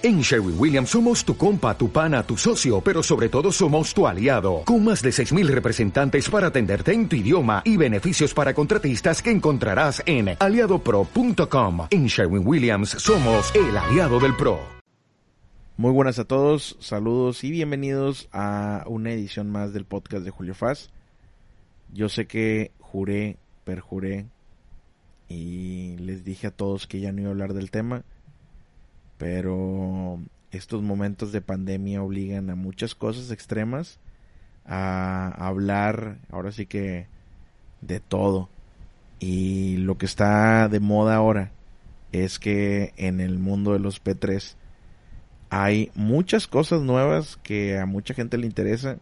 En Sherwin Williams somos tu compa, tu pana, tu socio, pero sobre todo somos tu aliado, con más de 6.000 representantes para atenderte en tu idioma y beneficios para contratistas que encontrarás en aliadopro.com. En Sherwin Williams somos el aliado del PRO. Muy buenas a todos, saludos y bienvenidos a una edición más del podcast de Julio Faz. Yo sé que juré, perjuré y les dije a todos que ya no iba a hablar del tema pero estos momentos de pandemia obligan a muchas cosas extremas, a hablar ahora sí que de todo. Y lo que está de moda ahora es que en el mundo de los P3 hay muchas cosas nuevas que a mucha gente le interesa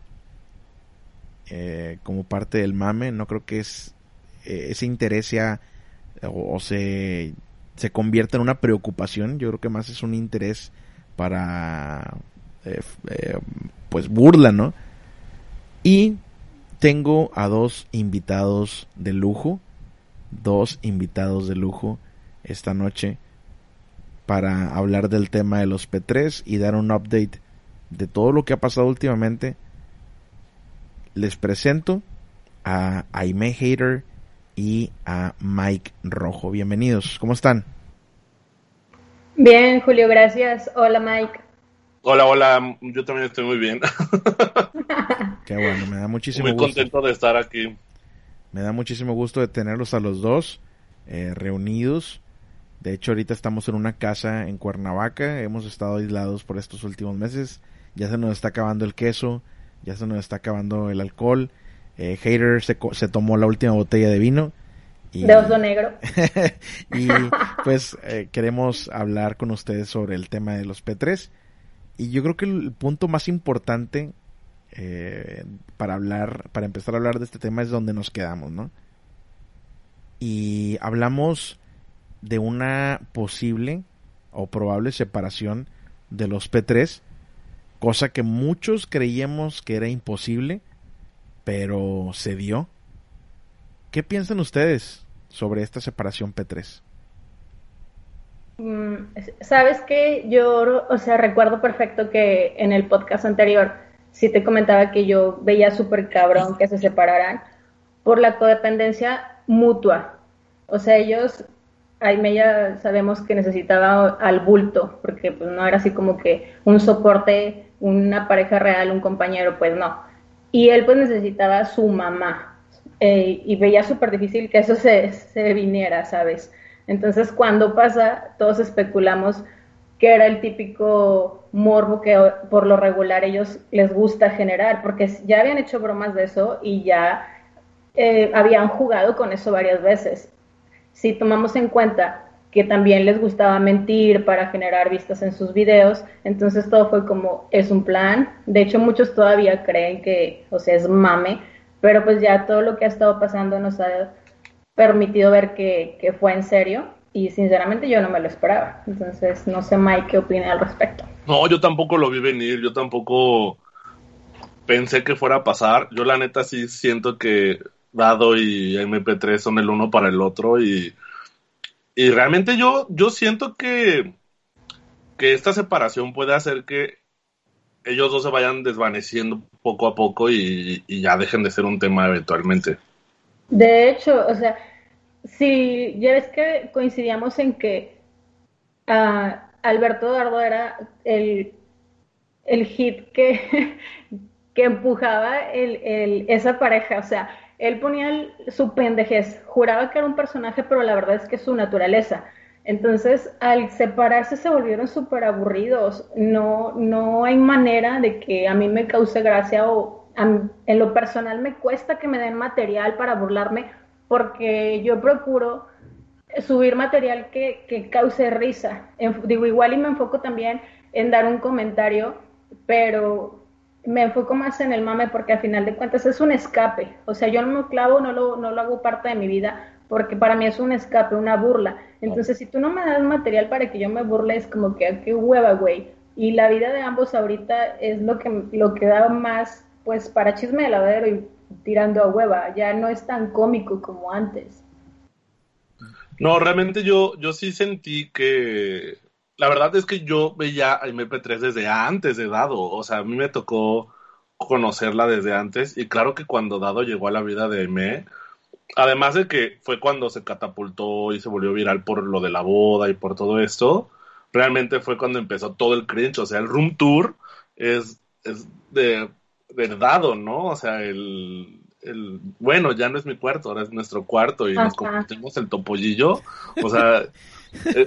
eh, como parte del mame. No creo que es eh, ese interés sea o se se convierte en una preocupación. Yo creo que más es un interés para, eh, eh, pues, burla, ¿no? Y tengo a dos invitados de lujo, dos invitados de lujo esta noche para hablar del tema de los P3 y dar un update de todo lo que ha pasado últimamente. Les presento a Aime Hater y a Mike Rojo. Bienvenidos, ¿cómo están? Bien, Julio, gracias. Hola, Mike. Hola, hola, yo también estoy muy bien. Qué bueno, me da muchísimo gusto. Muy contento de estar aquí. Me da muchísimo gusto de tenerlos a los dos eh, reunidos. De hecho, ahorita estamos en una casa en Cuernavaca. Hemos estado aislados por estos últimos meses. Ya se nos está acabando el queso, ya se nos está acabando el alcohol. Eh, Hater se, se tomó la última botella de vino. Y, de oso negro. y pues eh, queremos hablar con ustedes sobre el tema de los P3. Y yo creo que el punto más importante eh, para hablar, para empezar a hablar de este tema es donde nos quedamos, ¿no? Y hablamos de una posible o probable separación de los P3, cosa que muchos creíamos que era imposible pero se dio. ¿Qué piensan ustedes sobre esta separación P3? Mm, Sabes que yo, o sea, recuerdo perfecto que en el podcast anterior sí te comentaba que yo veía súper cabrón que se separaran por la codependencia mutua. O sea, ellos, Aime ya sabemos que necesitaba al bulto, porque pues no era así como que un soporte, una pareja real, un compañero, pues no y él pues necesitaba a su mamá eh, y veía súper difícil que eso se, se viniera, ¿sabes? Entonces cuando pasa, todos especulamos que era el típico morbo que por lo regular ellos les gusta generar, porque ya habían hecho bromas de eso y ya eh, habían jugado con eso varias veces. Si tomamos en cuenta que también les gustaba mentir para generar vistas en sus videos. Entonces todo fue como, es un plan. De hecho, muchos todavía creen que, o sea, es mame, pero pues ya todo lo que ha estado pasando nos ha permitido ver que, que fue en serio. Y sinceramente yo no me lo esperaba. Entonces, no sé, Mike, qué opina al respecto. No, yo tampoco lo vi venir. Yo tampoco pensé que fuera a pasar. Yo la neta sí siento que Dado y MP3 son el uno para el otro y y realmente yo, yo siento que, que esta separación puede hacer que ellos dos se vayan desvaneciendo poco a poco y, ya dejen de ser un tema eventualmente. De hecho, o sea, si ya ves que coincidíamos en que uh, Alberto Dardo era el, el hit que, que empujaba el, el, esa pareja, o sea, él ponía su pendejez, juraba que era un personaje, pero la verdad es que es su naturaleza. Entonces, al separarse se volvieron súper aburridos. No, no hay manera de que a mí me cause gracia o en lo personal me cuesta que me den material para burlarme porque yo procuro subir material que, que cause risa. digo, igual y me enfoco también en dar un comentario, pero me enfoco más en el mame porque al final de cuentas es un escape. O sea, yo no me clavo, no lo, no lo hago parte de mi vida porque para mí es un escape, una burla. Entonces, si tú no me das material para que yo me burle, es como que, qué hueva, güey. Y la vida de ambos ahorita es lo que, lo que da más, pues, para chisme de lavadero y tirando a hueva. Ya no es tan cómico como antes. No, realmente yo, yo sí sentí que, la verdad es que yo veía a MP3 desde antes de Dado, o sea, a mí me tocó conocerla desde antes y claro que cuando Dado llegó a la vida de Aime, además de que fue cuando se catapultó y se volvió viral por lo de la boda y por todo esto, realmente fue cuando empezó todo el cringe, o sea, el room tour es, es de, de Dado, ¿no? O sea, el, el, bueno, ya no es mi cuarto, ahora es nuestro cuarto y nos compartimos el topollillo, o sea... Eh,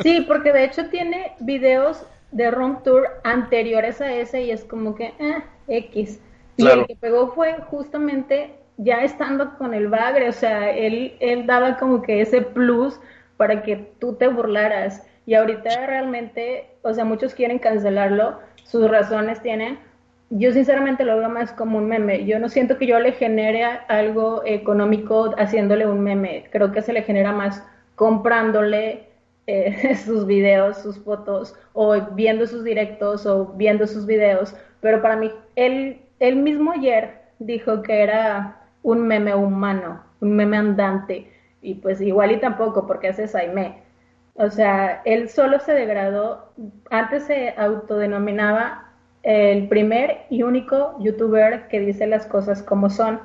Sí, porque de hecho tiene videos de room tour anteriores a ese y es como que, eh, X. Y el que pegó fue justamente ya estando con el bagre, o sea, él, él daba como que ese plus para que tú te burlaras. Y ahorita realmente, o sea, muchos quieren cancelarlo, sus razones tienen. Yo sinceramente lo veo más como un meme. Yo no siento que yo le genere algo económico haciéndole un meme. Creo que se le genera más comprándole eh, sus videos, sus fotos, o viendo sus directos, o viendo sus videos, pero para mí, él, él mismo ayer dijo que era un meme humano, un meme andante, y pues igual y tampoco, porque hace Saime. O sea, él solo se degradó, antes se autodenominaba el primer y único youtuber que dice las cosas como son,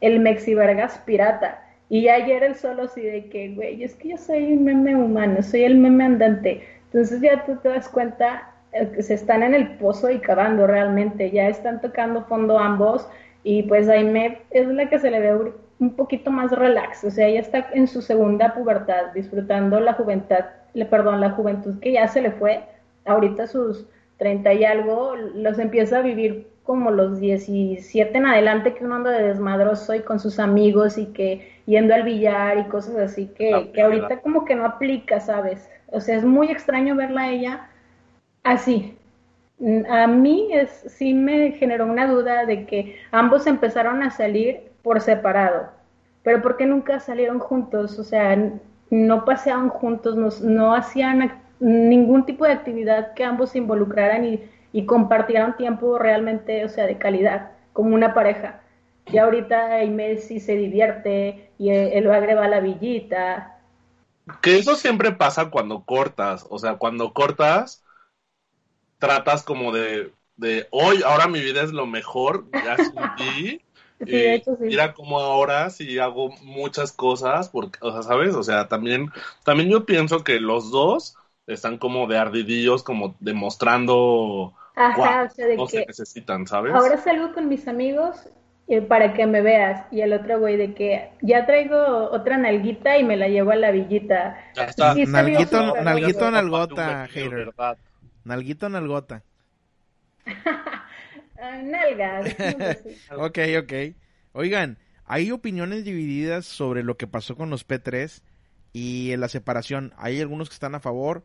el Mexivergas pirata y ayer el solo así de que, güey, es que yo soy un meme humano, soy el meme andante. Entonces ya tú te das cuenta eh, que se están en el pozo y cavando realmente, ya están tocando fondo ambos y pues Aime es la que se le ve un poquito más relax, o sea, ella está en su segunda pubertad, disfrutando la juventud, perdón, la juventud que ya se le fue, ahorita sus 30 y algo, los empieza a vivir como los 17 en adelante que uno anda de desmadroso y con sus amigos y que yendo al billar y cosas así que, que ahorita como que no aplica, ¿sabes? O sea, es muy extraño verla a ella así. A mí es, sí me generó una duda de que ambos empezaron a salir por separado, pero ¿por qué nunca salieron juntos? O sea, no paseaban juntos, no, no hacían ningún tipo de actividad que ambos se involucraran y y compartieron tiempo realmente, o sea, de calidad, como una pareja. Y ahorita Aime sí se divierte y él va a la villita. Que eso siempre pasa cuando cortas, o sea, cuando cortas, tratas como de, de hoy, ahora mi vida es lo mejor, ya sentí. Sí, de hecho, sí. Mira como ahora sí hago muchas cosas, porque, o sea, ¿sabes? O sea, también, también yo pienso que los dos están como de ardidillos, como demostrando Ajá, o sea, de no que se necesitan, ¿sabes? Ahora salgo con mis amigos eh, para que me veas. Y el otro güey de que ya traigo otra nalguita y me la llevo a la villita. Ya está. nalguito, nalguito, nalgota, hater. Nalguito, nalgota. Nalgas. ok, ok. Oigan, hay opiniones divididas sobre lo que pasó con los P3 y la separación. Hay algunos que están a favor,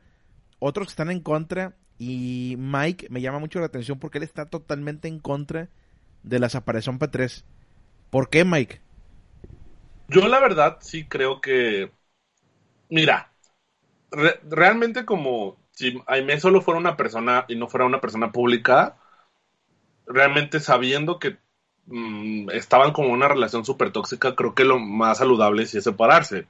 otros están en contra. Y Mike me llama mucho la atención porque él está totalmente en contra de la separación P3. ¿Por qué, Mike? Yo la verdad sí creo que... Mira, realmente como si Aime solo fuera una persona y no fuera una persona pública, realmente sabiendo que mm, estaban como una relación súper tóxica, creo que lo más saludable sí es separarse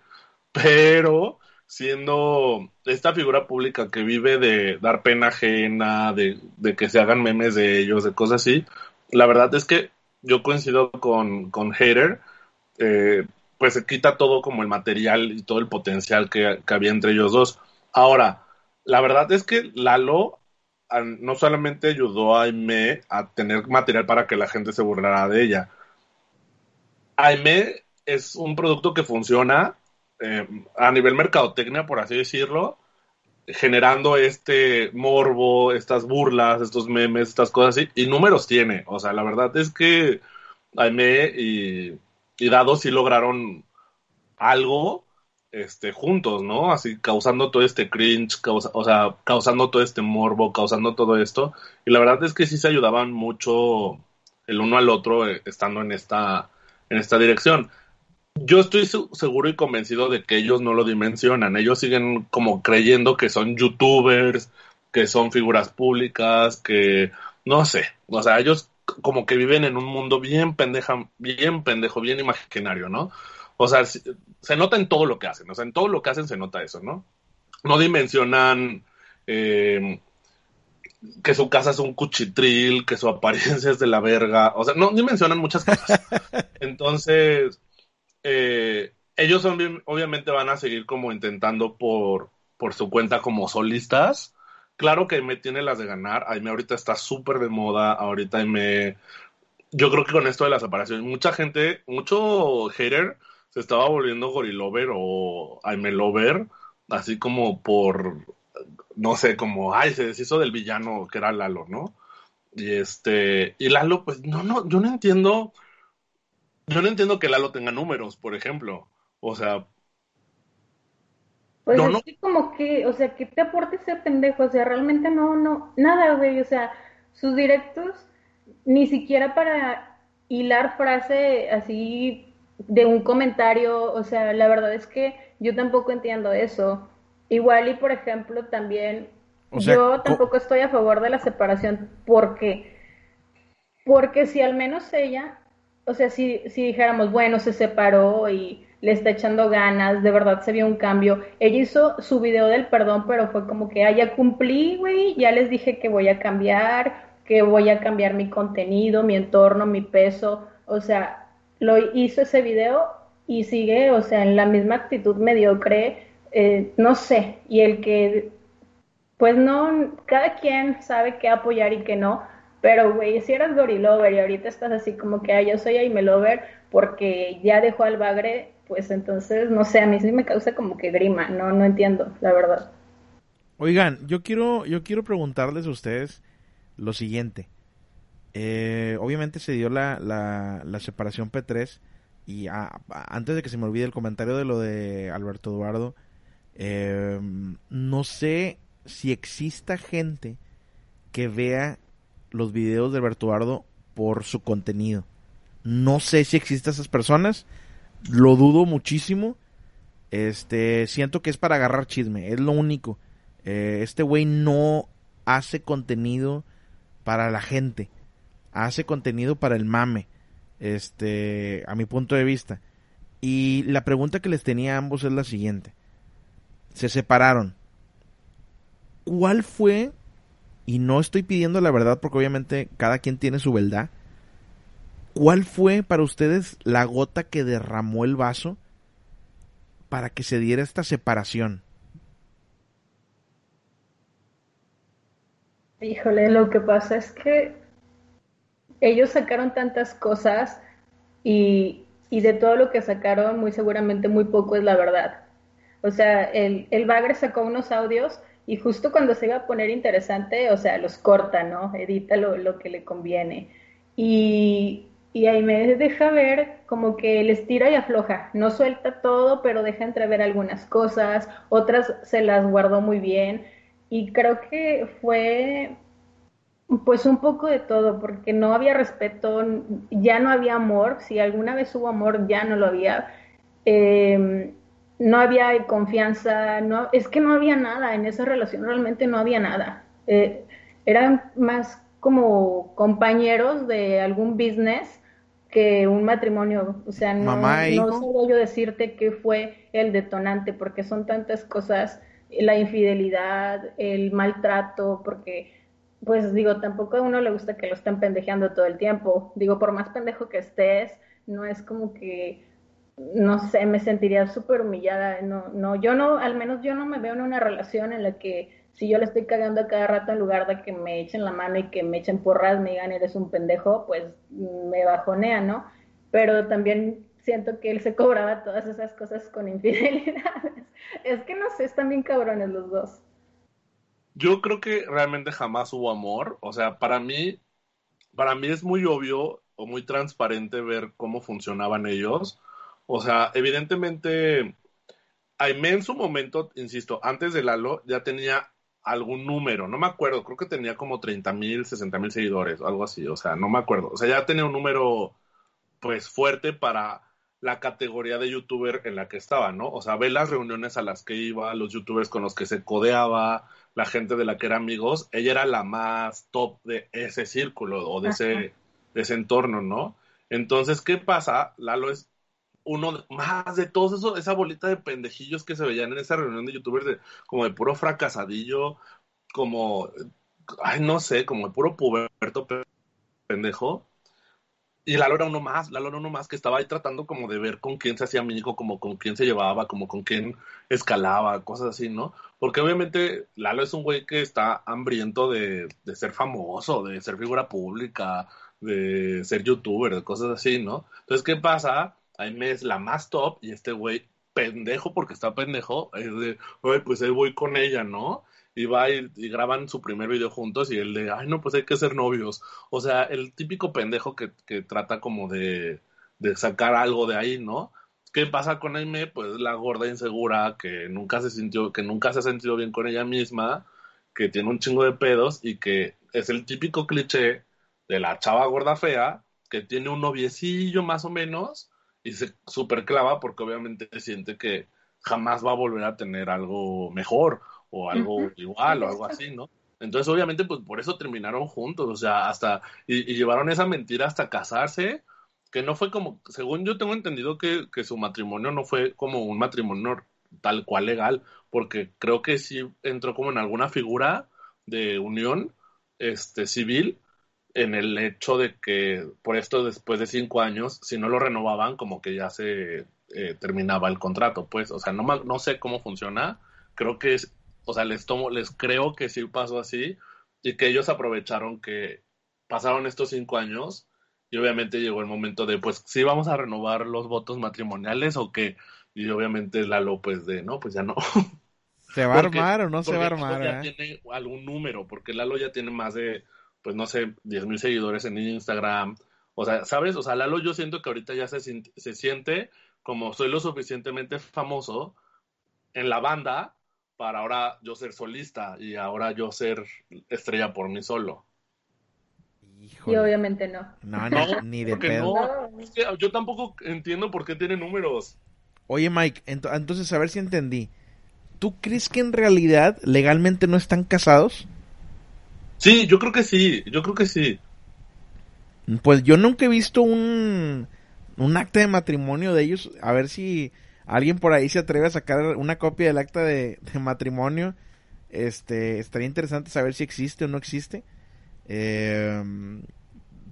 pero siendo esta figura pública que vive de dar pena ajena, de, que se hagan memes de ellos, de cosas así, la verdad es que yo coincido con, con Hater, eh, pues se quita todo como el material y todo el potencial que, había entre ellos dos. Ahora, la verdad es que Lalo no solamente ayudó a Aime a tener material para que la gente se burlara de ella. Aime es un producto que funciona eh, a nivel mercadotecnia, por así decirlo, generando este morbo, estas burlas, estos memes, estas cosas así, y números tiene. O sea, la verdad es que Aime y, Dado sí lograron algo este, juntos, ¿no? Así causando todo este cringe, o sea, causando todo este morbo, causando todo esto. Y la verdad es que sí se ayudaban mucho el uno al otro eh, estando en esta, en esta dirección yo estoy seguro y convencido de que ellos no lo dimensionan. Ellos siguen como creyendo que son youtubers, que son figuras públicas, que no sé. O sea, ellos como que viven en un mundo bien pendeja, bien pendejo, bien imaginario, ¿no? O sea, se nota en todo lo que hacen. O sea, en todo lo que hacen se nota eso, ¿no? no dimensionan eh, que su casa es un cuchitril, que su apariencia es de la verga, o sea, no dimensionan muchas cosas. Entonces, eh, ellos obviamente van a seguir como intentando por, por su cuenta como solistas. Claro que me tiene las de ganar. Aime ahorita está súper de moda. Ahorita me Yo creo que con esto de la separación, mucha gente, mucho hater se estaba volviendo gorilover o Aime lover, así como por, no sé, como, ay, se deshizo del villano que era Lalo, ¿no? Y este, y Lalo, pues, no, no, yo no entiendo, yo no entiendo que Lalo tenga números, por ejemplo. O sea. Pues no, como que, o sea, que te aporte ese pendejo, o sea, realmente no, no, nada, güey, o sea, sus directos, ni siquiera para hilar frase así de un comentario, o sea, la verdad es que yo tampoco entiendo eso. Igual y, por ejemplo, también, yo tampoco estoy a favor de la separación, porque, porque si al menos ella, o sea, si, si dijéramos, bueno, se separó y le está echando ganas, de verdad se vio un cambio. Ella hizo su video del perdón, pero fue como que, ah, ya cumplí, güey, ya les dije que voy a cambiar, que voy a cambiar mi contenido, mi entorno, mi peso, o sea, lo hizo ese video y sigue, o sea, en la misma actitud mediocre, eh, no sé, y el que, pues no, cada quien sabe qué apoyar y qué no, pero, güey, si eras Gorilover y ahorita estás así como que, ah, yo soy Aime Lover porque ya dejó al bagre, pues entonces, no sé, a mí sí me causa como que grima, no, no entiendo, la verdad. Oigan, yo quiero, yo quiero preguntarles a ustedes lo siguiente. Eh, obviamente se dio la, la, separación P3 y antes de que se me olvide el comentario de lo de Alberto Eduardo, eh, no sé si exista gente que vea los videos de Alberto Eduardo por su contenido. No sé si existen esas personas lo dudo muchísimo. Este, siento que es para agarrar chisme, es lo único. Eh, este güey no hace contenido para la gente, hace contenido para el mame, este, a mi punto de vista. Y la pregunta que les tenía a ambos es la siguiente. Se separaron. ¿Cuál fue, y no estoy pidiendo la verdad porque obviamente cada quien tiene su verdad, ¿Cuál fue para ustedes la gota que derramó el vaso para que se diera esta separación? Híjole, lo que pasa es que ellos sacaron tantas cosas y, de todo lo que sacaron, muy seguramente muy poco es la verdad. O sea, el, el Bagre sacó unos audios y justo cuando se iba a poner interesante, o sea, los corta, ¿no? Edita lo, lo que le conviene. Y y ahí me deja ver como que les tira y afloja, no suelta todo, pero deja entrever algunas cosas, otras se las guardó muy bien y creo que fue pues un poco de todo, porque no había respeto, ya no había amor, si alguna vez hubo amor ya no lo había, em, no había confianza, no, es que no había nada en esa relación, realmente no había nada. Eh, eran más como compañeros de algún business que un matrimonio. O sea, no, no yo decirte qué fue el detonante, porque son tantas cosas, la infidelidad, el maltrato, porque, pues digo, tampoco a uno le gusta que lo estén pendejeando todo el tiempo. Digo, por más pendejo que estés, no es como que, no sé, me sentiría súper humillada. No, no, yo no, al menos yo no me veo en una relación en la que si yo le estoy cagando a cada rato en lugar de que me echen la mano y que me echen porras, me digan eres un pendejo, pues me bajonea, ¿no? Pero también siento que él se cobraba todas esas cosas con infidelidades. Es que no sé, están bien cabrones los dos. Yo creo que realmente jamás hubo amor. O sea, para mí, para mí es muy obvio o muy transparente ver cómo funcionaban ellos. O sea, evidentemente, Aime en su momento, insisto, antes de Lalo, ya tenía algún número, no me acuerdo, creo que tenía como 30 mil, 60 mil seguidores, algo así, o sea, no me acuerdo, o sea, ya tenía un número pues fuerte para la categoría de youtuber en la que estaba, ¿no? O sea, ve las reuniones a las que iba, los youtubers con los que se codeaba, la gente de la que era amigos, ella era la más top de ese círculo o de ese, de ese entorno, ¿no? Entonces, ¿qué pasa? Lalo es uno más de todos eso, esa bolita de pendejillos que se veían en esa reunión de youtubers de, como de puro fracasadillo, como, ay, no sé, como de puro puberto pendejo. Y Lalo era uno más, Lalo era uno más que estaba ahí tratando como de ver con quién se hacía amigo, como con quién se llevaba, como con quién escalaba, cosas así, ¿no? Porque obviamente Lalo es un güey que está hambriento de, de ser famoso, de ser figura pública, de ser youtuber, de cosas así, ¿no? Entonces, ¿qué pasa? Aime es la más top y este güey pendejo porque está pendejo, es de, pues ahí voy con ella, ¿no? Y va y, graban su primer video juntos y él de, ay, no, pues hay que ser novios. O sea, el típico pendejo que, que trata como de, de sacar algo de ahí, ¿no? ¿Qué pasa con Aime? Pues la gorda insegura que nunca se sintió, que nunca se ha sentido bien con ella misma, que tiene un chingo de pedos y que es el típico cliché de la chava gorda fea que tiene un noviecillo más o menos y se super clava porque obviamente siente que jamás va a volver a tener algo mejor o algo igual o algo así, ¿no? Entonces obviamente pues por eso terminaron juntos, o sea, hasta y, llevaron esa mentira hasta casarse, que no fue como, según yo tengo entendido que, que su matrimonio no fue como un matrimonio tal cual legal, porque creo que sí entró como en alguna figura de unión este civil en el hecho de que por esto después de cinco años, si no lo renovaban, como que ya se eh, terminaba el contrato, pues, o sea, no, no sé cómo funciona, creo que es, o sea, les tomo, les creo que sí pasó así y que ellos aprovecharon que pasaron estos cinco años y obviamente llegó el momento de, pues, sí vamos a renovar los votos matrimoniales o qué, y obviamente la López de, no, pues ya no. ¿Se va a armar o no se va a armar? Ya eh? tiene algún número, porque Lalo ya tiene más de pues no sé, 10 mil seguidores en Instagram. O sea, ¿sabes? O sea, Lalo yo siento que ahorita ya se, se siente como soy lo suficientemente famoso en la banda para ahora yo ser solista y ahora yo ser estrella por mí solo. Y obviamente no. No, no ni de pedo. yo tampoco entiendo por qué tiene números. Oye, Mike, entonces a ver si entendí. ¿Tú crees que en realidad legalmente no están casados? Sí, yo creo que sí, yo creo que sí. Pues yo nunca he visto un, un acta de matrimonio de ellos. A ver si alguien por ahí se atreve a sacar una copia del acta de, matrimonio. Este, estaría interesante saber si existe o no existe. Em,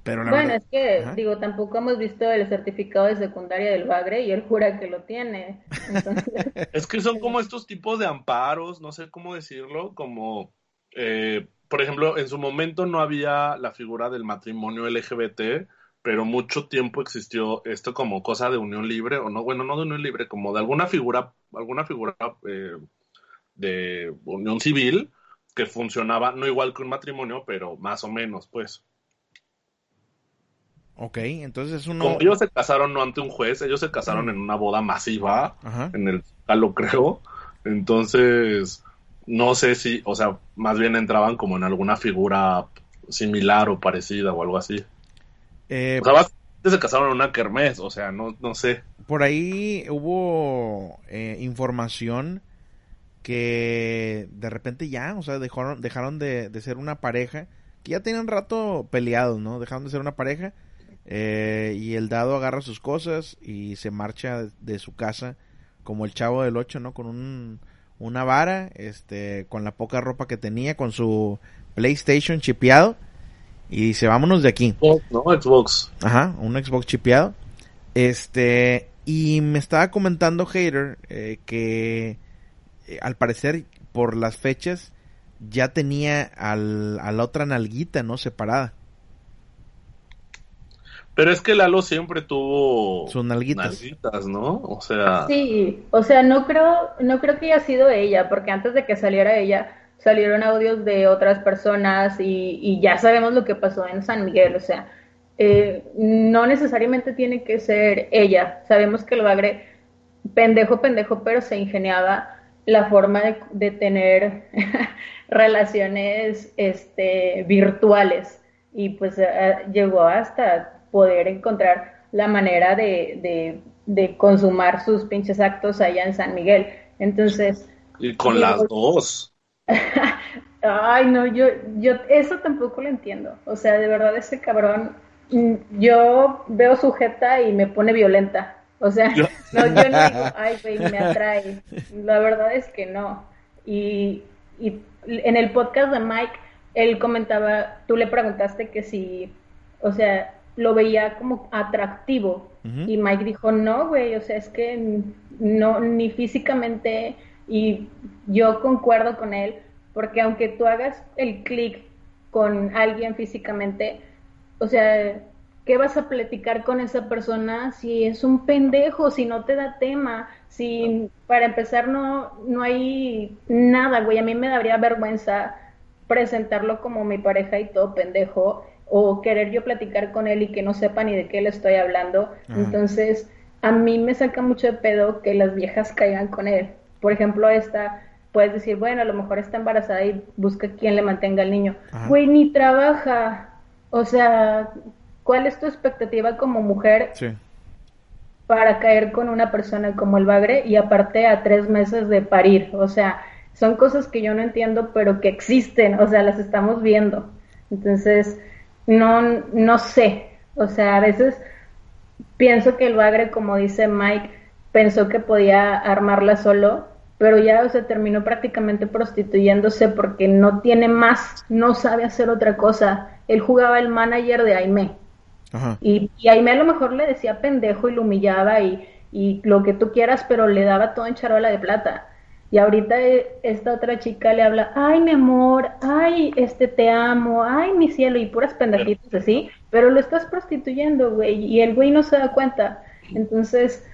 pero bueno, es que, digo, tampoco hemos visto el certificado de secundaria del Bagre y él jura que lo tiene. es que son como estos tipos de amparos, no sé cómo decirlo, como eh, por ejemplo, en su momento no había la figura del matrimonio LGBT, pero mucho tiempo existió esto como cosa de unión libre, o no, bueno, no de unión libre, como de alguna figura, alguna figura eh, de unión civil que funcionaba no igual que un matrimonio, pero más o menos, pues. Ok, entonces uno... Como ellos se casaron no ante un juez, ellos se casaron en una boda masiva, en el lo creo. Entonces, no sé si, o sea, más bien entraban como en alguna figura similar o parecida o algo así. Eh, o sea, se casaron en una kermés, o sea, no, no sé. Por ahí hubo eh, información que de repente ya, o sea, dejaron, dejaron de, ser una pareja, que ya tenían rato peleados, ¿no? Dejaron de ser una pareja eh, y el dado agarra sus cosas y se marcha de su casa como el chavo del 8, ¿no? Con un una vara, este, con la poca ropa que tenía, con su PlayStation chipeado. Y dice, vámonos de aquí. no, Xbox. Ajá, un Xbox chipeado. Este, y me estaba comentando Hater eh, que eh, al parecer por las fechas ya tenía al, a la otra nalguita, ¿no? Separada. Pero es que Lalo siempre tuvo sus nalguitas. ¿no? O sea. Sí, o sea, no creo, no creo que haya sido ella, porque antes de que saliera ella, salieron audios de otras personas y, ya sabemos lo que pasó en San Miguel, o sea, eh, no necesariamente tiene que ser ella. Sabemos que el bagre, pendejo, pendejo, pero se ingeniaba la forma de, de tener relaciones este, virtuales y pues eh, llegó hasta poder encontrar la manera de, de, consumar sus pinches actos allá en San Miguel. Entonces... Y con las dos. Ay, no, yo, yo eso tampoco lo entiendo. O sea, de verdad ese cabrón, mm, yo veo sujeta y me pone violenta. O sea, no, yo no digo, ay, güey, me atrae. La verdad es que no. Y, y en el podcast de Mike, él comentaba, tú le preguntaste que si, o sea, lo veía como atractivo. Y Mike dijo, no, güey, o sea, es que no, ni físicamente, y yo concuerdo con él, porque aunque tú hagas el clic con alguien físicamente, o sea, ¿qué vas a platicar con esa persona si es un pendejo, si no te da tema? Si para empezar no, no hay nada, güey, a mí me daría vergüenza presentarlo como mi pareja y todo pendejo o querer yo platicar con él y que no sepa ni de qué le estoy hablando. Entonces, a mí me saca mucho de pedo que las viejas caigan con él. Por ejemplo, esta, puedes decir, bueno, a lo mejor está embarazada y busca quien le mantenga al niño. Güey, ni trabaja. O sea, ¿cuál es tu expectativa como mujer para caer con una persona como el bagre y aparte a tres meses de parir? O sea, son cosas que yo no entiendo, pero que existen, o sea, las estamos viendo. Entonces, no, no sé, o sea, a veces pienso que el bagre, como dice Mike, pensó que podía armarla solo, pero ya, o sea, terminó prácticamente prostituyéndose porque no tiene más, no sabe hacer otra cosa. Él jugaba el manager de Aime. Y, y Aime a lo mejor le decía pendejo y lo humillaba y, y lo que tú quieras, pero le daba todo en charola de plata. Y ahorita eh, esta otra chica le habla, ay mi amor, ay este te amo, ay mi cielo, y puras pendejitas así, pero lo estás prostituyendo, güey, y el güey no se da cuenta. Entonces,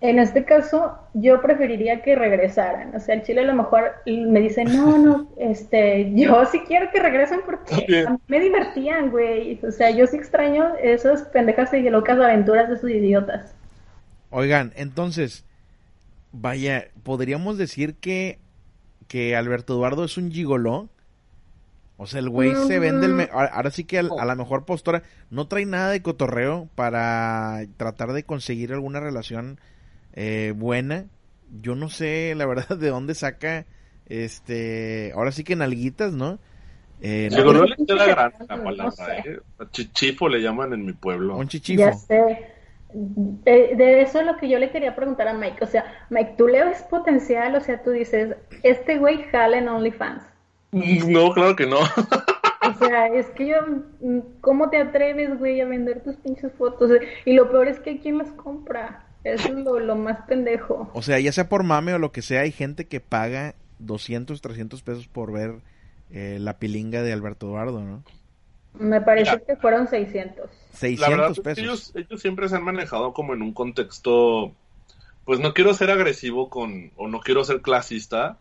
en este caso, yo preferiría que regresaran. O sea, el chile a lo mejor me dice, no, no, este, yo sí quiero que regresen porque a mí me divertían, güey. O sea, yo sí extraño esas pendejas y locas aventuras de esos idiotas. Oigan, entonces, vaya, podríamos decir que, que Alberto Eduardo es un gigoló. O sea, el güey se vende el... Ahora sí que a, la mejor postura no trae nada de cotorreo para tratar de conseguir alguna relación eh, buena. Yo no sé, la verdad, de dónde saca, este... Ahora sí que en alguitas, ¿no? Eh, gigoló le queda grande la palabra, ¿eh? Chichifo le llaman en mi pueblo. Un chichifo. Ya sé. De, eso es lo que yo le quería preguntar a Mike. O sea, Mike, ¿tú le ves potencial? O sea, tú dices, este güey jala en OnlyFans. No, claro que no. O sea, es que yo, ¿cómo te atreves, güey, a vender tus pinches fotos? Y lo peor es que ¿quién las compra? Eso es lo, más pendejo. O sea, ya sea por mame o lo que sea, hay gente que paga 200, 300 pesos por ver eh, la pilinga de Alberto Eduardo, ¿no? Me parece que fueron 600. 600 pesos. Ellos, ellos siempre se han manejado como en un contexto, pues no quiero ser agresivo con, o no quiero ser clasista,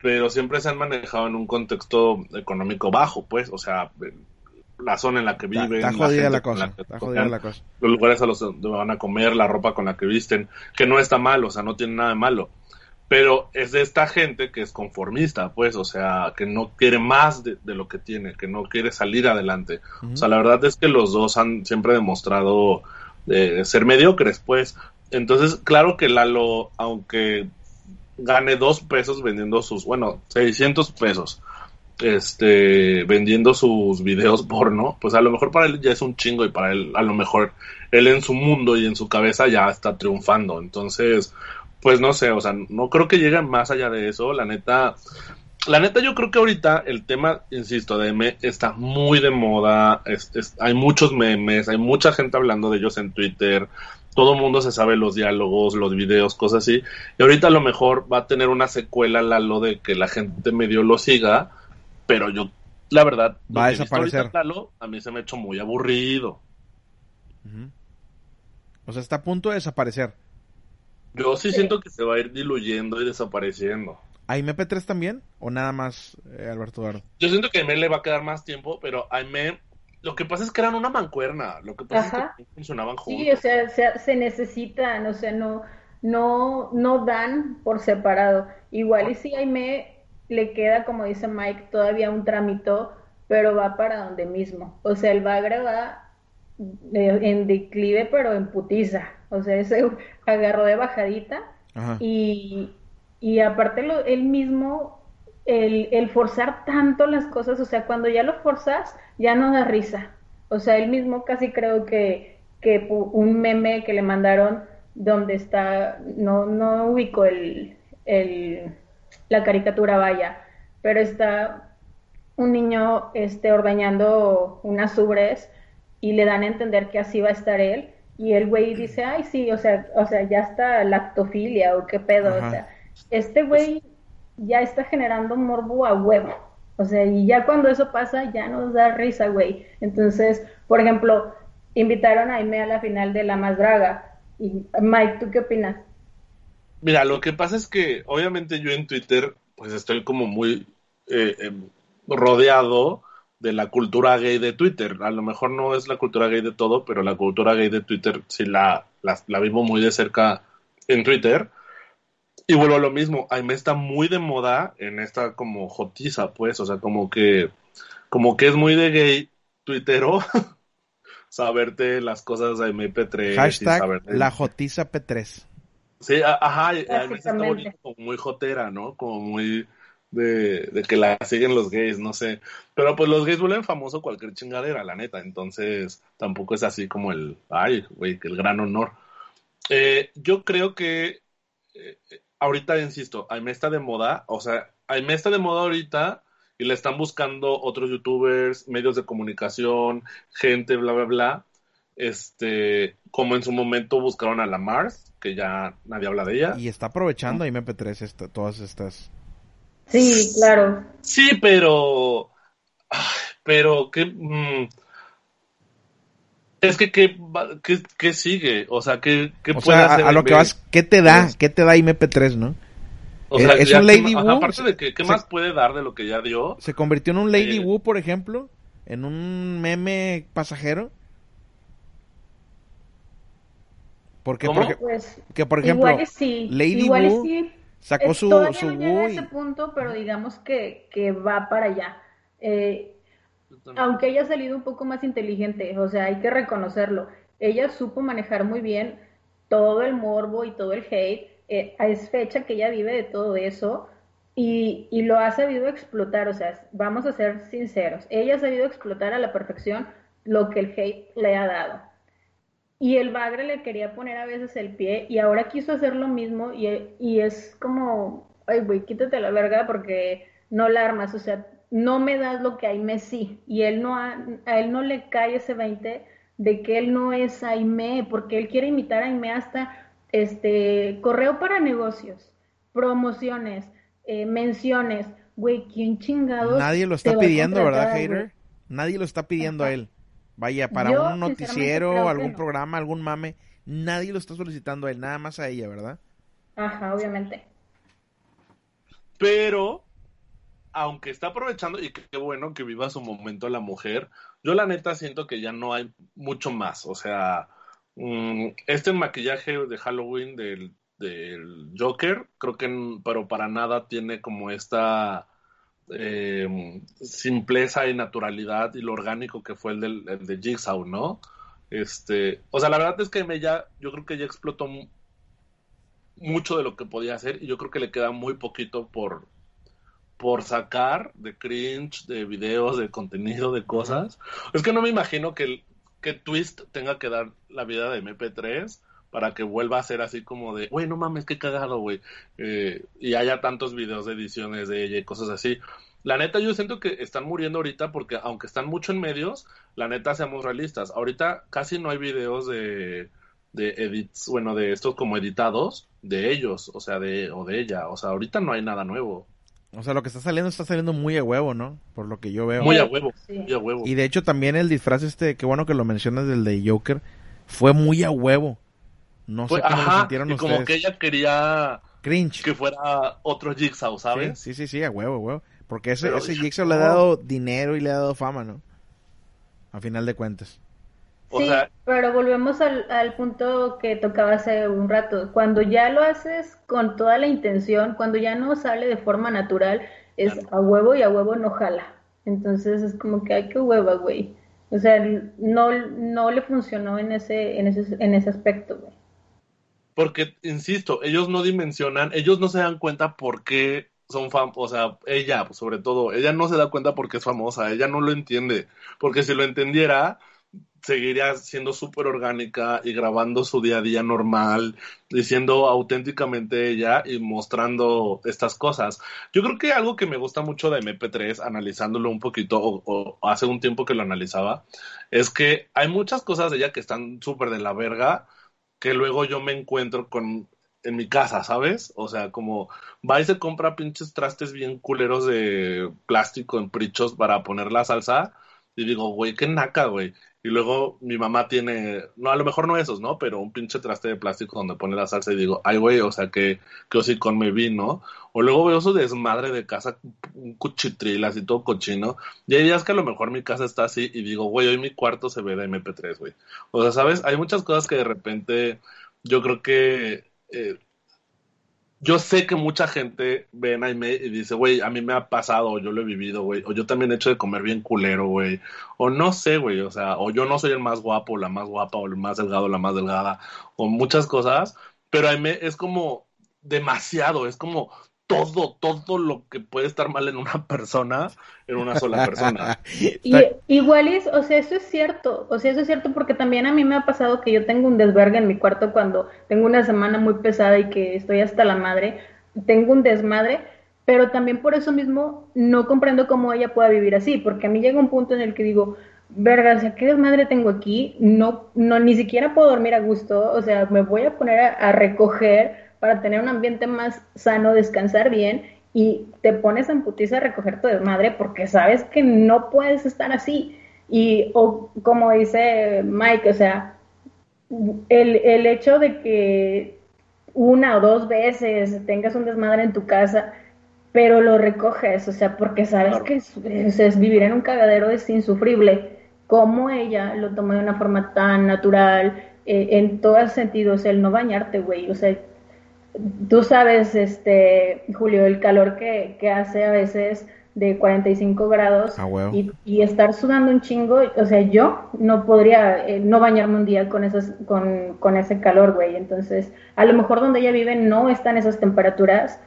pero siempre se han manejado en un contexto económico bajo, pues, o sea, la zona en la que viven. Está, jodida la, cosa, está jodida la cosa. Los lugares a los donde van a comer, la ropa con la que visten, que no está mal, o sea, no tiene nada de malo pero es de esta gente que es conformista, pues, o sea, que no quiere más de, lo que tiene, que no quiere salir adelante. O sea, la verdad es que los dos han siempre demostrado de ser mediocres, pues. Entonces, claro que Lalo, aunque gane dos pesos vendiendo sus, bueno, 600 pesos, este, vendiendo sus videos porno, pues a lo mejor para él ya es un chingo y para él, a lo mejor él en su mundo y en su cabeza ya está triunfando. Entonces, pues no sé, o sea, no creo que lleguen más allá de eso. La neta, la neta, yo creo que ahorita el tema, insisto, de M está muy de moda. hay muchos memes, hay mucha gente hablando de ellos en Twitter. Todo el mundo se sabe los diálogos, los videos, cosas así. Y ahorita a lo mejor va a tener una secuela, Lalo, de que la gente medio lo siga. Pero yo, la verdad, va a desaparecer. a mí se me ha hecho muy aburrido. O sea, está a punto de desaparecer. Yo sí, siento que se va a ir diluyendo y desapareciendo. ¿A MP3 también? ¿O nada más eh, Alberto Eduardo? Yo siento que a Aime le va a quedar más tiempo, pero a Aime lo que pasa es que eran una mancuerna, lo que pasa es que funcionaban juntos. Sí, o sea, se, necesitan, o sea, no, no, no dan por separado. Igual y si a Aime le queda, como dice Mike, todavía un trámite, pero va para donde mismo. O sea, el Bagre va en declive, pero en putiza. O sea, ese agarró de bajadita y, y aparte lo, él mismo, el, el forzar tanto las cosas, o sea, cuando ya lo forzas, ya no da risa. O sea, él mismo casi creo que, que un meme que le mandaron donde está, no, no ubico el, el, la caricatura vaya, pero está un niño este, ordeñando unas ubres y le dan a entender que así va a estar él y el güey dice, ay, sí, o sea, o sea, ya está lactofilia o qué pedo, o sea, este güey ya está generando morbo a huevo. O sea, y ya cuando eso pasa, ya nos da risa, güey. Entonces, por ejemplo, invitaron a Aime a la final de La Más Draga. Y Mike, ¿tú qué opinas? Mira, lo que pasa es que obviamente yo en Twitter, pues estoy como muy eh, em, rodeado de la cultura gay de Twitter. A lo mejor no es la cultura gay de todo, pero la cultura gay de Twitter sí la, la, vivo muy de cerca en Twitter. Y vuelvo a lo mismo, Aime está muy de moda en esta como jotiza, pues, o sea, como que, como que es muy de gay twittero saberte las cosas de MP3. Hashtag la jotiza P3. Sí, ajá, Aime está bonito, como muy jotera, ¿no? Como muy de, que la siguen los gays, no sé. Pero pues los gays vuelven famoso cualquier chingadera, la neta. Entonces tampoco es así como el, ay, güey, el gran honor. Eh, yo creo que eh, ahorita, insisto, Aime está de moda, o sea, Aime está de moda ahorita y le están buscando otros youtubers, medios de comunicación, gente, bla, bla, bla. Este, como en su momento buscaron a la Mars, que ya nadie habla de ella. Y está aprovechando Aime MP3 todas estas Sí, claro. Sí, pero. Pero, ¿qué. Mm, es que, ¿qué, qué, sigue? O sea, ¿qué, qué o puede sea, hacer? A, lo que vas, ¿qué te da? ¿Qué te da MP3, no? O sea, es un Lady Woo. Aparte de que, ¿qué más puede dar de lo que ya dio? Se convirtió en un Lady eh, Woo, por ejemplo, en un meme pasajero. Porque, ¿Cómo? Porque, pues, que por ejemplo, Lady Woo Sacó su, su no a ese punto, pero digamos que, que va para allá. Eh, aunque ella ha salido un poco más inteligente, o sea, hay que reconocerlo. Ella supo manejar muy bien todo el morbo y todo el hate. Eh, es fecha que ella vive de todo eso y, y, lo ha sabido explotar. O sea, vamos a ser sinceros. Ella ha sabido explotar a la perfección lo que el hate le ha dado. Y el bagre le quería poner a veces el pie y ahora quiso hacer lo mismo y, y es como, ay, güey, quítate la verga porque no la armas, o sea, no me das lo que Aime sí. Y él no a él no le cae ese 20 de que él no es Aime, porque él quiere imitar a Aime hasta este correo para negocios, promociones, eh, menciones. Güey, ¿quién chingados? Nadie lo está pidiendo, ¿verdad, hater? Nadie lo está pidiendo a él. Vaya, para un noticiero, algún programa, algún mame, nadie lo está solicitando a él, nada más a ella, ¿verdad? Ajá, obviamente. Pero, aunque está aprovechando, y qué bueno que viva su momento la mujer, yo la neta siento que ya no hay mucho más. O sea, mm, este maquillaje de Halloween del, del Joker, creo que, pero para nada tiene como esta eh, simpleza y naturalidad y lo orgánico que fue el, del, de Jigsaw, ¿no? Este, o sea, la verdad es que me ya, yo creo que ya explotó mucho de lo que podía hacer y yo creo que le queda muy poquito por, por sacar de cringe, de videos, de contenido, de cosas. Es que no me imagino que, que Twist tenga que dar la vida de MP3 para que vuelva a ser así como de, güey, no mames, qué cagado, güey. Eh, y haya tantos videos de ediciones de ella y cosas así. La neta, yo siento que están muriendo ahorita porque, aunque están mucho en medios, la neta, seamos realistas. Ahorita casi no hay videos de, de edits, bueno, de estos como editados de ellos, o sea, de, o de ella. O sea, ahorita no hay nada nuevo. O sea, lo que está saliendo está saliendo muy a huevo, ¿no? Por lo que yo veo. Muy a huevo, muy a huevo. Y de hecho también el disfraz este, qué bueno que lo mencionas del de Joker, fue muy a huevo. No sé cómo lo sintieron y como que ella quería Cringe. que fuera otro Jigsaw, ¿sabes? Sí, sí, sí, a huevo, huevo. Porque ese, ese Jigsaw le ha dado dinero y le ha dado fama, ¿no? A final de cuentas. Sí, pero volvemos al, al, punto que tocaba hace un rato. Cuando ya lo haces con toda la intención, cuando ya no sale de forma natural, es a huevo y a huevo no jala. Entonces es como que hay que hueva, güey. O sea, no, no le funcionó en ese, en ese, en ese aspecto, güey. Porque, insisto, ellos no dimensionan, ellos no se dan cuenta por qué son famosos, o sea, ella, sobre todo, ella no se da cuenta porque es famosa, ella no lo entiende, porque si lo entendiera, seguiría siendo súper orgánica y grabando su día a día normal, diciendo auténticamente ella y mostrando estas cosas. Yo creo que algo que me gusta mucho de MP3, analizándolo un poquito, o, hace un tiempo que lo analizaba, es que hay muchas cosas de ella que están súper de la verga, que luego yo me encuentro con en mi casa, ¿sabes? O sea, como va y se compra pinches trastes bien culeros de plástico en prichos para poner la salsa. Y digo, güey, qué naca, güey. Y luego mi mamá tiene, no, a lo mejor no esos, ¿no? Pero un pinche traste de plástico donde pone la salsa y digo, ay, güey, o sea, que, que con me vi, ¿no? O luego veo su desmadre de casa, un cuchitril así todo cochino. Y hay días que a lo mejor mi casa está así y digo, güey, hoy mi cuarto se ve de MP3, güey. O sea, ¿sabes? Hay muchas cosas que de repente yo creo que eh, yo sé que mucha gente ve a Aime y dice, güey, a mí me ha pasado, o yo lo he vivido, güey, o yo también he hecho de comer bien culero, güey, o no sé, güey, o sea, o yo no soy el más guapo, la más guapa, o el más delgado, la más delgada, o muchas cosas, pero Aime es como demasiado, es como todo, todo lo que puede estar mal en una persona, en una sola persona. y, igual es, o sea, eso es cierto, o sea, eso es cierto porque también a mí me ha pasado que yo tengo un desvergue en mi cuarto cuando tengo una semana muy pesada y que estoy hasta la madre, tengo un desmadre, pero también por eso mismo no comprendo cómo ella pueda vivir así, porque a mí llega un punto en el que digo, verga, o sea, ¿qué desmadre tengo aquí? No, no, ni siquiera puedo dormir a gusto, o sea, me voy a poner a recoger para tener un ambiente más sano, descansar bien y te pones en putiza a recoger tu desmadre porque sabes que no puedes estar así. Y o, como dice Mike, o sea, el, el hecho de que una o dos veces tengas un desmadre en tu casa, pero lo recoges, o sea, porque sabes que es, vivir en un cagadero es insufrible. Como ella lo tomó de una forma tan natural, eh, en todos sentidos, el no bañarte, güey, o sea, tú sabes, este, Julio, el calor que, que hace a veces de 45 grados ah, y, y, estar sudando un chingo, o sea, yo no podría eh, no bañarme un día con, esas, con, con ese calor, güey. Entonces, a lo mejor donde ella vive no están esas temperaturas,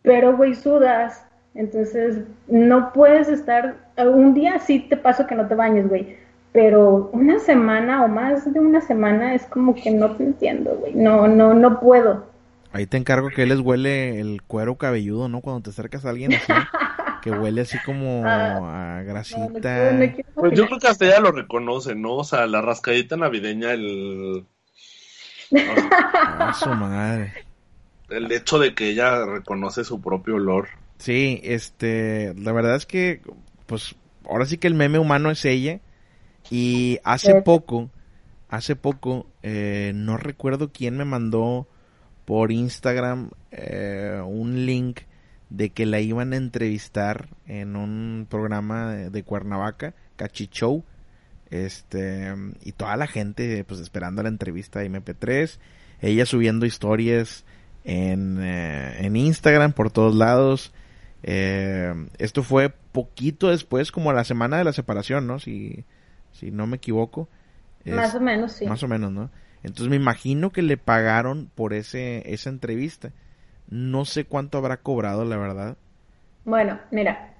pero, güey, sudas. Entonces, no puedes estar, un día sí te paso que no te bañes, güey, pero una semana o más de una semana es como que no te entiendo, güey. No, no, no puedo. Ahí te encargo que les huele el cuero cabelludo, ¿no? Cuando te acercas a alguien así, que huele así como ah, a grasita. pues yo creo que hasta ella lo reconoce, ¿no? O sea, la rascadita navideña, el... Ah, su madre. El hecho de que ella reconoce su propio olor. Sí, este, la verdad es que, pues, ahora sí que el meme humano es ella. Y hace poco, hace poco, eh, no recuerdo quién me mandó por Instagram eh, un link de que la iban a entrevistar en un programa de, Cuernavaca, Cachichou, este, y toda la gente pues esperando la entrevista de MP3, ella subiendo historias en, eh, en Instagram por todos lados. Eh, esto fue poquito después, como la semana de la separación, ¿no? Si, si no me equivoco. Más o menos, sí. Más o menos, ¿no? Entonces me imagino que le pagaron por ese, esa entrevista. No sé cuánto habrá cobrado, la verdad. Bueno, mira,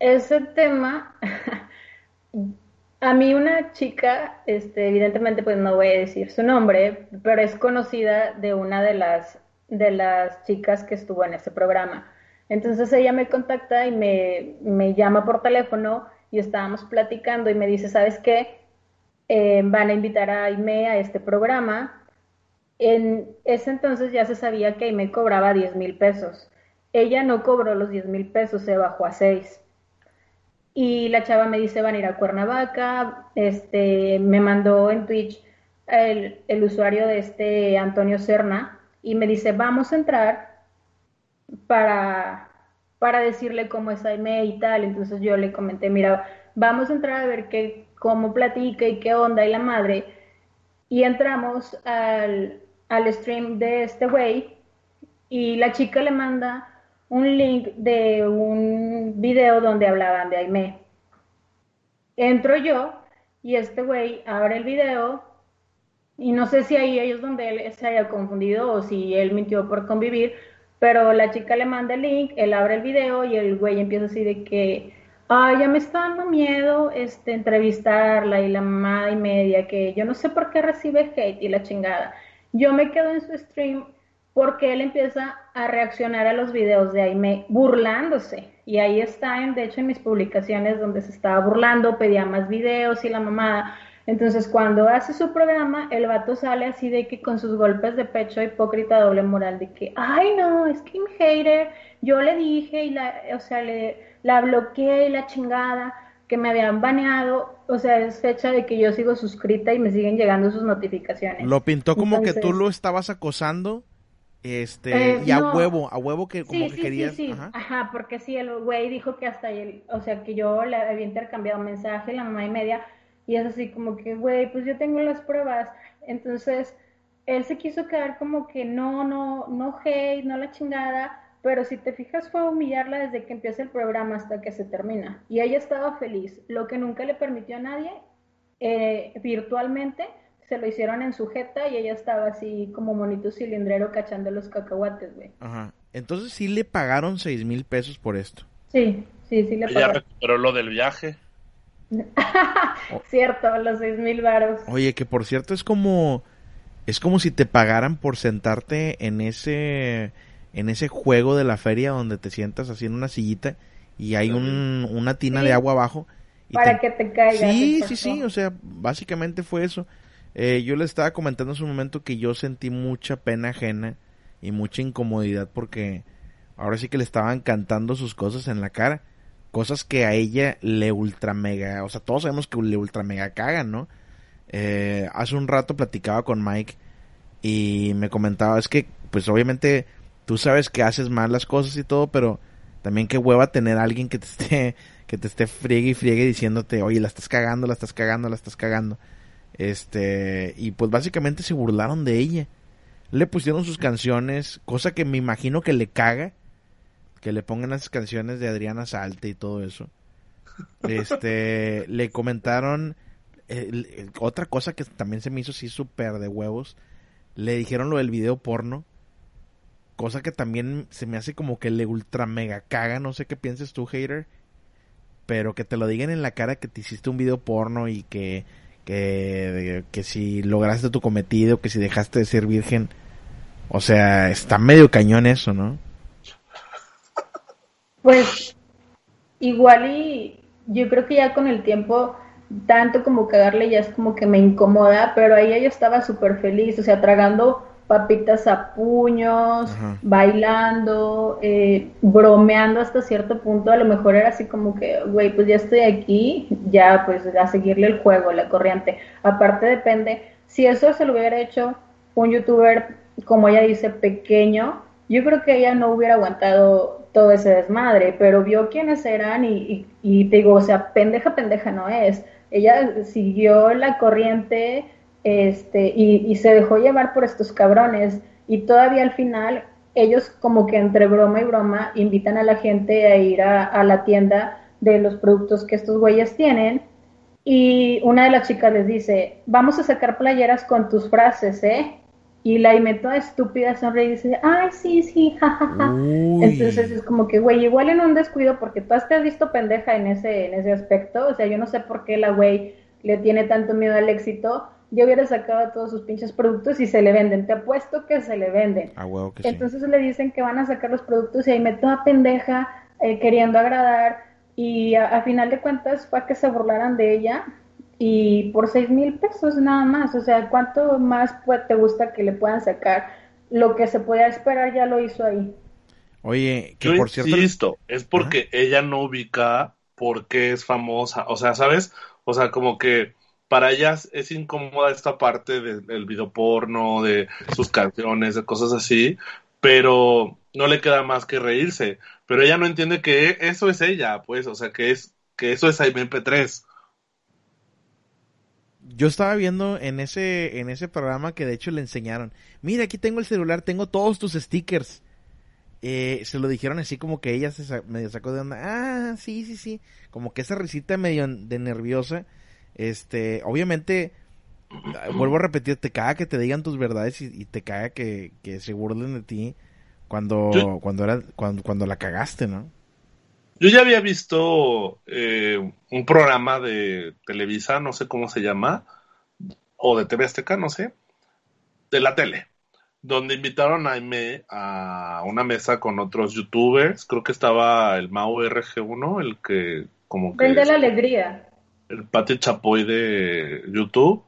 ese tema, a mí una chica, este, evidentemente pues no voy a decir su nombre, pero es conocida de una de las, de las chicas que estuvo en ese programa. Entonces ella me contacta y me, me llama por teléfono y estábamos platicando y me dice, ¿sabes qué? Eh, van a invitar a Aime a este programa. En ese entonces ya se sabía que Aime cobraba 10 mil pesos. Ella no cobró los 10 mil pesos, se bajó a 6. Y la chava me dice, van a ir a Cuernavaca, este, me mandó en Twitch el, usuario de este Antonio Serna y me dice, vamos a entrar para, para decirle cómo es Aime y tal. Entonces yo le comenté, mira, vamos a entrar a ver qué, cómo platica y qué onda y la madre. Y entramos al, al stream de este güey y la chica le manda un link de un video donde hablaban de Aime. Entro yo y este güey abre el video y no sé si ahí ellos donde él se haya confundido o si él mintió por convivir, pero la chica le manda el link, él abre el video y el güey empieza así de que ah, ya me está dando miedo este, entrevistarla y la mamá y media, que yo no sé por qué recibe hate y la chingada. Yo me quedo en su stream porque él empieza a reaccionar a los videos de Aime burlándose. Y ahí está, en, de hecho, en mis publicaciones donde se estaba burlando, pedía más videos y la mamada. Entonces, cuando hace su programa, el vato sale así de que con sus golpes de pecho hipócrita doble moral, de que, ay, no, es que hater, yo le dije y la, o sea, le, la bloqueé y la chingada, que me habían baneado, o sea, es fecha de que yo sigo suscrita y me siguen llegando sus notificaciones. Lo pintó como que tú lo estabas acosando. Este, eh, y a huevo, a huevo que como que querías. Sí, sí. Ajá. Ajá. porque sí, el güey dijo que hasta él, o sea, que yo le había intercambiado mensaje, la mamá y media, y es así como que, güey, pues yo tengo las pruebas. Entonces, él se quiso quedar como que no, no, no hate, no la chingada, pero si te fijas fue humillarla desde que empieza el programa hasta que se termina. Y ella estaba feliz, lo que nunca le permitió a nadie eh, virtualmente. Se lo hicieron en sujeta y ella estaba así como monito cilindrero cachando los cacahuates, güey. Ajá. Entonces sí le pagaron seis mil pesos por esto. Sí, sí, sí le pagaron. Ella recuperó lo del viaje. cierto, los seis mil varos. Oye, que por cierto es como es como si te pagaran por sentarte en ese en ese juego de la feria donde te sientas así en una sillita y hay un, una tina de agua abajo. Para que te caigas. Sí, sí, sí, o sea, básicamente fue eso. Eh, yo le estaba comentando en su momento que yo sentí mucha pena ajena y mucha incomodidad porque ahora sí que le estaban cantando sus cosas en la cara cosas que a ella le ultra mega, o sea, todos sabemos que le ultra mega cagan, ¿no? Eh, hace un rato platicaba con Mike y me comentaba, es que, pues obviamente tú sabes que haces mal las cosas y todo, pero también qué hueva tener a alguien que te esté, que te esté friegue y friegue diciéndote, oye, la estás cagando, la estás cagando, la estás cagando. Este, y pues básicamente se burlaron de ella. Le pusieron sus canciones, cosa que me imagino que le caga que le pongan las canciones de Adriana Salte y todo eso. Este, le comentaron otra cosa que también se me hizo así súper de huevos. Le dijeron lo del video porno. Cosa que también se me hace como que le ultra mega caga. No sé qué pienses tú, hater. Pero que te lo digan en la cara que te hiciste un video porno y que, que, que si lograste tu cometido, que si dejaste de ser virgen. O sea, está medio cañón eso, ¿no? Pues igual y yo creo que ya con el tiempo, tanto como cagarle ya es como que me incomoda, pero ahí ella estaba súper feliz, o sea, tragando papitas a puños, bailando, eh, bromeando hasta cierto punto, a lo mejor era así como que, güey, pues ya estoy aquí, ya pues a seguirle el juego, la corriente. Aparte depende, si eso se lo hubiera hecho un youtuber, como ella dice, pequeño, yo creo que ella no hubiera aguantado todo ese desmadre, pero vio quiénes eran y, y, te digo, o sea, pendeja, pendeja no es. Ella siguió la corriente este, y, y se dejó llevar por estos cabrones y todavía al final ellos como que entre broma y broma invitan a la gente a ir a, a la tienda de los productos que estos güeyes tienen y una de las chicas les dice, vamos a sacar playeras con tus frases, ¿eh? Y la toda estúpida sonríe y dice, ay, sí, sí, jajaja. Entonces es como que, güey, igual en un descuido, porque tú has te has visto pendeja en ese, en ese aspecto. O sea, yo no sé por qué la güey le tiene tanto miedo al éxito. Yo hubiera sacado todos sus pinches productos y se le venden. Te apuesto que se le venden. Ah, que Entonces le dicen que van a sacar los productos y Aime toda pendeja, eh, queriendo agradar. Y a, a final de cuentas fue a que se burlaran de ella y por seis mil pesos nada más. O sea, ¿cuánto más te gusta que le puedan sacar? Lo que se podía esperar ya lo hizo ahí. Oye, que por cierto. Insisto, es porque ella no ubica por qué es famosa. O sea, ¿sabes? O sea, como que para ellas es incómoda esta parte del video porno, de sus canciones, de cosas así, pero no le queda más que reírse. Pero ella no entiende que eso es ella, pues, o sea, que es que eso es MP3 yo estaba viendo en ese, en ese programa que de hecho le enseñaron, mira, aquí tengo el celular, tengo todos tus stickers. Eh, se lo dijeron así como que ella se medio sacó de onda, ah, sí, sí, sí, como que esa risita medio de nerviosa, este, obviamente, vuelvo a repetir, te caga que te digan tus verdades y, te caga que, que, se burlen de ti cuando, cuando, era, cuando, cuando la cagaste, ¿no? Yo ya había visto eh, un programa de Televisa, no sé cómo se llama, o de TV Azteca, no sé, de la tele, donde invitaron a Aime a una mesa con otros youtubers. Creo que estaba el Mau RG1, el que como que... Vende la alegría. El Pati Chapoy de YouTube.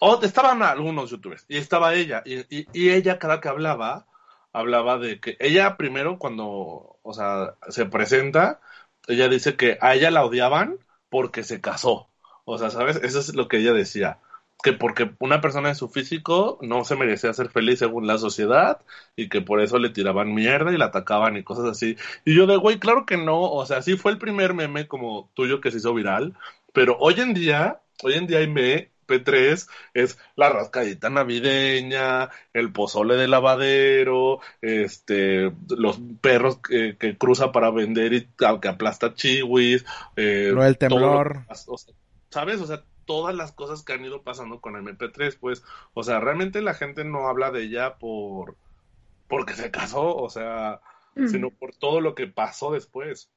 O estaban algunos youtubers y estaba ella. Y, y ella cada que hablaba hablaba de que ella primero cuando, o sea, se presenta, ella dice que a ella la odiaban porque se casó. O sea, ¿sabes? Eso es lo que ella decía. Que porque una persona de su físico no se merecía ser feliz según la sociedad y que por eso le tiraban mierda y la atacaban y cosas así. Y yo de, güey, claro que no. O sea, sí fue el primer meme como tuyo que se hizo viral. Pero hoy en día, hoy en día hay me 3 es la rascadita navideña, el pozole de lavadero, este, los perros que, cruza para vender y que aplasta chiwis. Eh, Lo del temblor. ¿Sabes? O sea, todas las cosas que han ido pasando con MP3, pues, o sea, realmente la gente no habla de ella por porque se casó, o sea, mm. sino por todo lo que pasó después.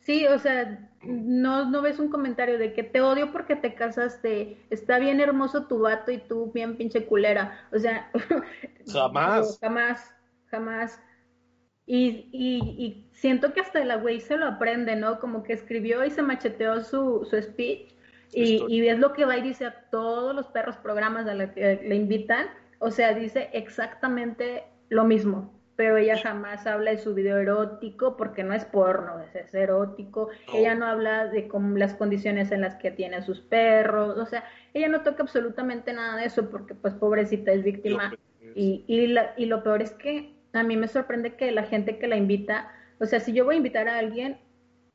Sí, o sea, no, no ves un comentario de que te odio porque te casaste, está bien hermoso tu vato y tú bien pinche culera. O sea, jamás. jamás, jamás. Y, y, y, siento que hasta la güey se lo aprende, ¿no? Como que escribió y se macheteó su, su speech y, y es lo que va y dice a todos los perros programas a los que le invitan. O sea, dice exactamente lo mismo pero ella jamás habla de su video erótico porque no es porno, es, erótico. Ella no habla de cómo, las condiciones en las que tiene a sus perros, o sea, ella no toca absolutamente nada de eso porque pues pobrecita es víctima. Y, y, la, y lo peor es que a mí me sorprende que la gente que la invita, o sea, si yo voy a invitar a alguien,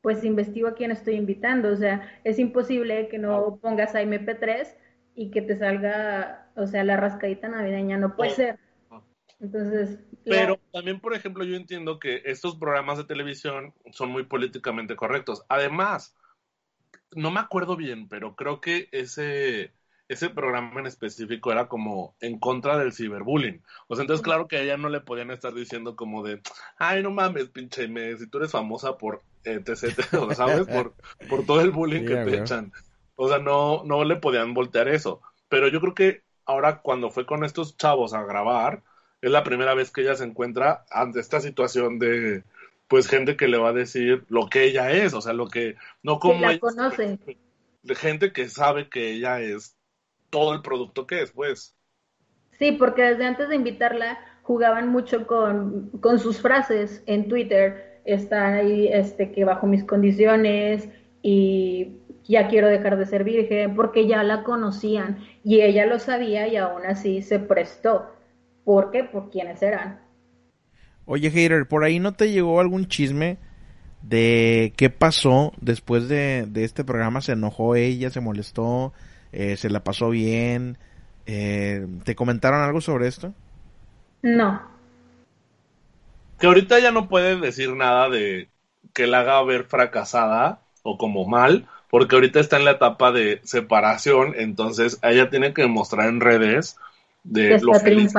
pues investigo a quién estoy invitando, o sea, es imposible que no pongas a MP3 y que te salga, o sea, la rascadita navideña, no puede ser. Entonces, pero también, por ejemplo, yo entiendo que estos programas de televisión son muy políticamente correctos. Además, no me acuerdo bien, pero creo que ese, ese programa en específico era como en contra del ciberbullying. O sea, entonces claro que a ella no le podían estar diciendo como de, ay, no mames, pinche me, si tú eres famosa por etc, ¿sabes? Por, por todo el bullying que te echan. O sea, no, no le podían voltear eso. Pero yo creo que ahora cuando fue con estos chavos a grabar, es la primera vez que ella se encuentra ante esta situación de pues gente que le va a decir lo que ella es, o sea, lo que no como la conoce. De gente que sabe que ella es todo el producto que es, pues. Sí, porque desde antes de invitarla jugaban mucho con, con sus frases en Twitter. Están ahí, este, que bajo mis condiciones y ya quiero dejar de ser virgen, porque ya la conocían y ella lo sabía y aún así se prestó. ¿Por qué? Por quiénes eran. Oye, Hater, ¿por ahí no te llegó algún chisme de qué pasó después de, este programa? ¿Se enojó ella? ¿Se molestó? Eh, ¿Se la pasó bien? Eh, ¿Te comentaron algo sobre esto? No. Que ahorita ya no puede decir nada de que la haga ver fracasada o como mal, porque ahorita está en la etapa de separación, entonces ella tiene que demostrar en redes de lo feliz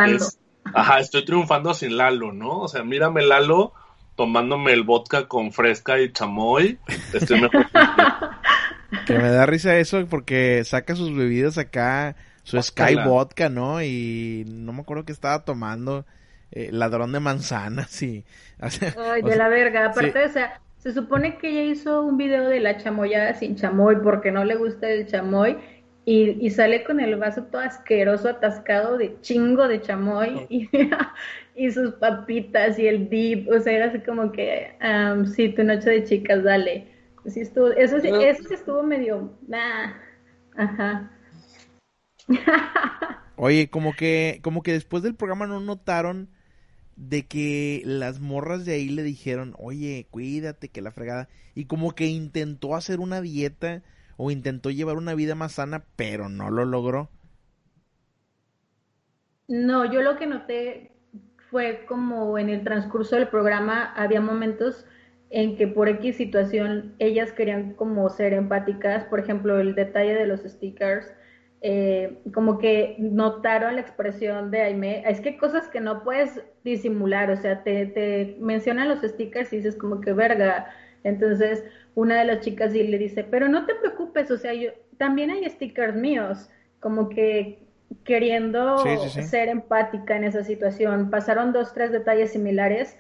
Ajá, estoy triunfando sin Lalo, ¿no? O sea, mírame Lalo tomándome el vodka con fresca y chamoy. Estoy mejor. que me da risa eso porque saca sus bebidas acá, su Sky Vodka, ¿no? Y no me acuerdo que estaba tomando. Eh, ladrón de manzanas y... Ay, de la verga. Aparte, o sea, se supone que ella hizo un video de la chamoyada sin chamoy porque no le gusta el chamoy y, sale con el vaso todo asqueroso, atascado de chingo de chamoy y, y sus papitas y el dip, o sea, era así como que, um, sí, tu noche de chicas, dale. Sí estuvo, eso, sí, eso sí estuvo medio, ajá. Oye, como que, como que después del programa no notaron de que las morras de ahí le dijeron, oye, cuídate, que la fregada, y como que intentó hacer una dieta o intentó llevar una vida más sana, pero no lo logró? No, yo lo que noté fue como en el transcurso del programa había momentos en que por X situación ellas querían como ser empáticas, por ejemplo, el detalle de los stickers, eh, como que notaron la expresión de Aime. Es que hay cosas que no puedes disimular, o sea, te, te mencionan los stickers y dices como que verga. Entonces, una de las chicas le dice, pero no te preocupes, o sea, yo también hay stickers míos, como que queriendo ser empática en esa situación. Pasaron dos, tres detalles similares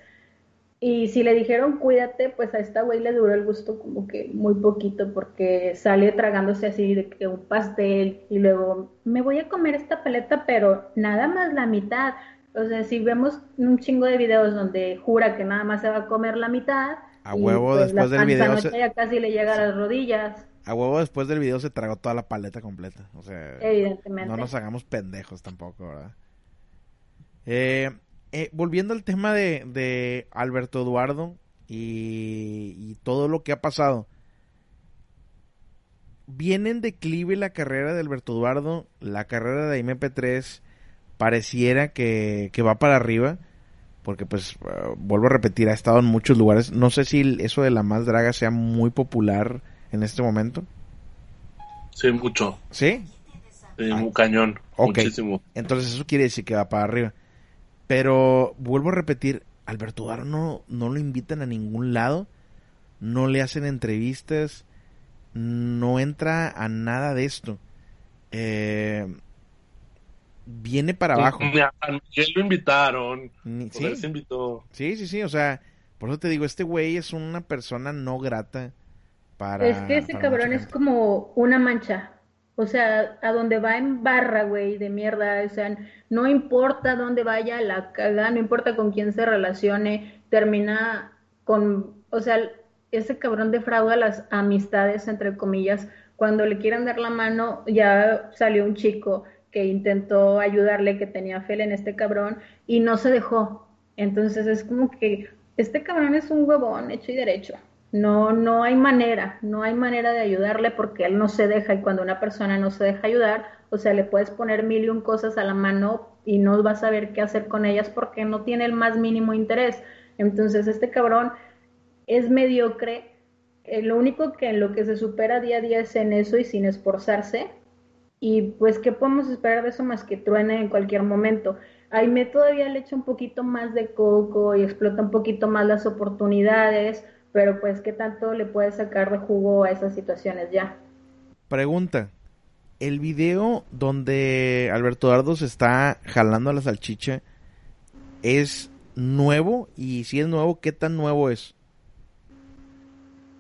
y si le dijeron cuídate, pues a esta güey le duró el gusto como que muy poquito porque sale tragándose así de que un pastel y luego me voy a comer esta paleta, pero nada más la mitad. O sea, si vemos un chingo de videos donde jura que nada más se va a comer la mitad, a huevo pues, después del video ya casi le llega a las rodillas. A huevo después del video se tragó toda la paleta completa. O sea, Evidentemente. no nos hagamos pendejos tampoco, ¿verdad? Eh, eh, volviendo al tema de, Alberto Eduardo y, todo lo que ha pasado. Viene en declive la carrera de Alberto Eduardo, la carrera de MP3 pareciera que, va para arriba, porque pues eh, vuelvo a repetir, ha estado en muchos lugares. No sé si eso de la más draga sea muy popular en este momento. Sí, mucho. ¿Sí? Sí, un cañón. Muchísimo. Entonces eso quiere decir que va para arriba. Pero vuelvo a repetir, Alberto no, no lo invitan a ningún lado, no le hacen entrevistas, no entra a nada de esto. Eh, viene para abajo. A lo invitaron. ¿Sí? invitó. sí, sí, sí, o sea, por eso te digo, este güey es una persona no grata para... Es que ese cabrón es como una mancha. O sea, a donde va en barra, güey, de mierda. O sea, no importa dónde vaya la caga, no importa con quién se relacione, termina con. O sea, ese cabrón defrauda las amistades, entre comillas. Cuando le quieren dar la mano, ya salió un chico que intentó ayudarle, que tenía fe en este cabrón, y no se dejó. Entonces es como que este cabrón es un huevón hecho y derecho. No, no hay manera, no hay manera de ayudarle porque él no se deja y cuando una persona no se deja ayudar, o sea, le puedes poner mil y un cosas a la mano y no vas a saber qué hacer con ellas porque no tiene el más mínimo interés. Entonces, este cabrón es mediocre. Eh, lo único que en lo que se supera día a día es en eso y sin esforzarse. Y pues, ¿qué podemos esperar de eso más que truene en cualquier momento? Aime todavía le echa un poquito más de coco y explota un poquito más las oportunidades pero pues qué tanto le puedes sacar de jugo a esas situaciones ya. Pregunta, el video donde Alberto Dardo se está jalando a la salchicha es nuevo y si es nuevo, ¿qué tan nuevo es?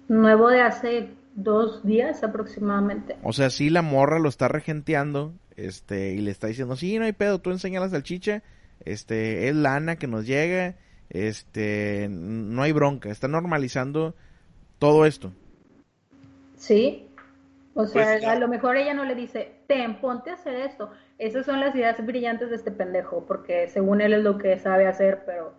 Nuevo de hace dos días aproximadamente. O sea, sí la morra lo está regenteando, este, y le está diciendo, sí, no hay pedo, tú enseña la salchicha, este, es lana que nos llega, este, no hay bronca, está normalizando todo esto. Sí, o sea, pues a lo mejor ella no le dice, ten, ponte a hacer esto. Esas son las ideas brillantes de este pendejo, porque según él es lo que sabe hacer, pero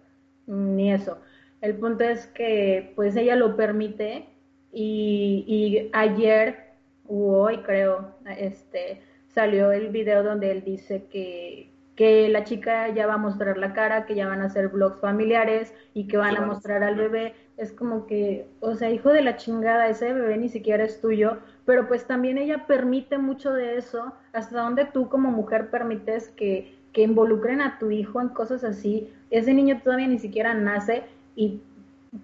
ni eso. El punto es que, pues, ella lo permite y, y ayer, o hoy creo, este, salió el video donde él dice que, que la chica ya va a mostrar la cara, que ya van a hacer vlogs familiares y que van a mostrar al bebé. Es como que, o sea, hijo de la chingada, ese bebé ni siquiera es tuyo, pero pues también ella permite mucho de eso, hasta donde tú como mujer permites que, que involucren a tu hijo en cosas así. Ese niño todavía ni siquiera nace y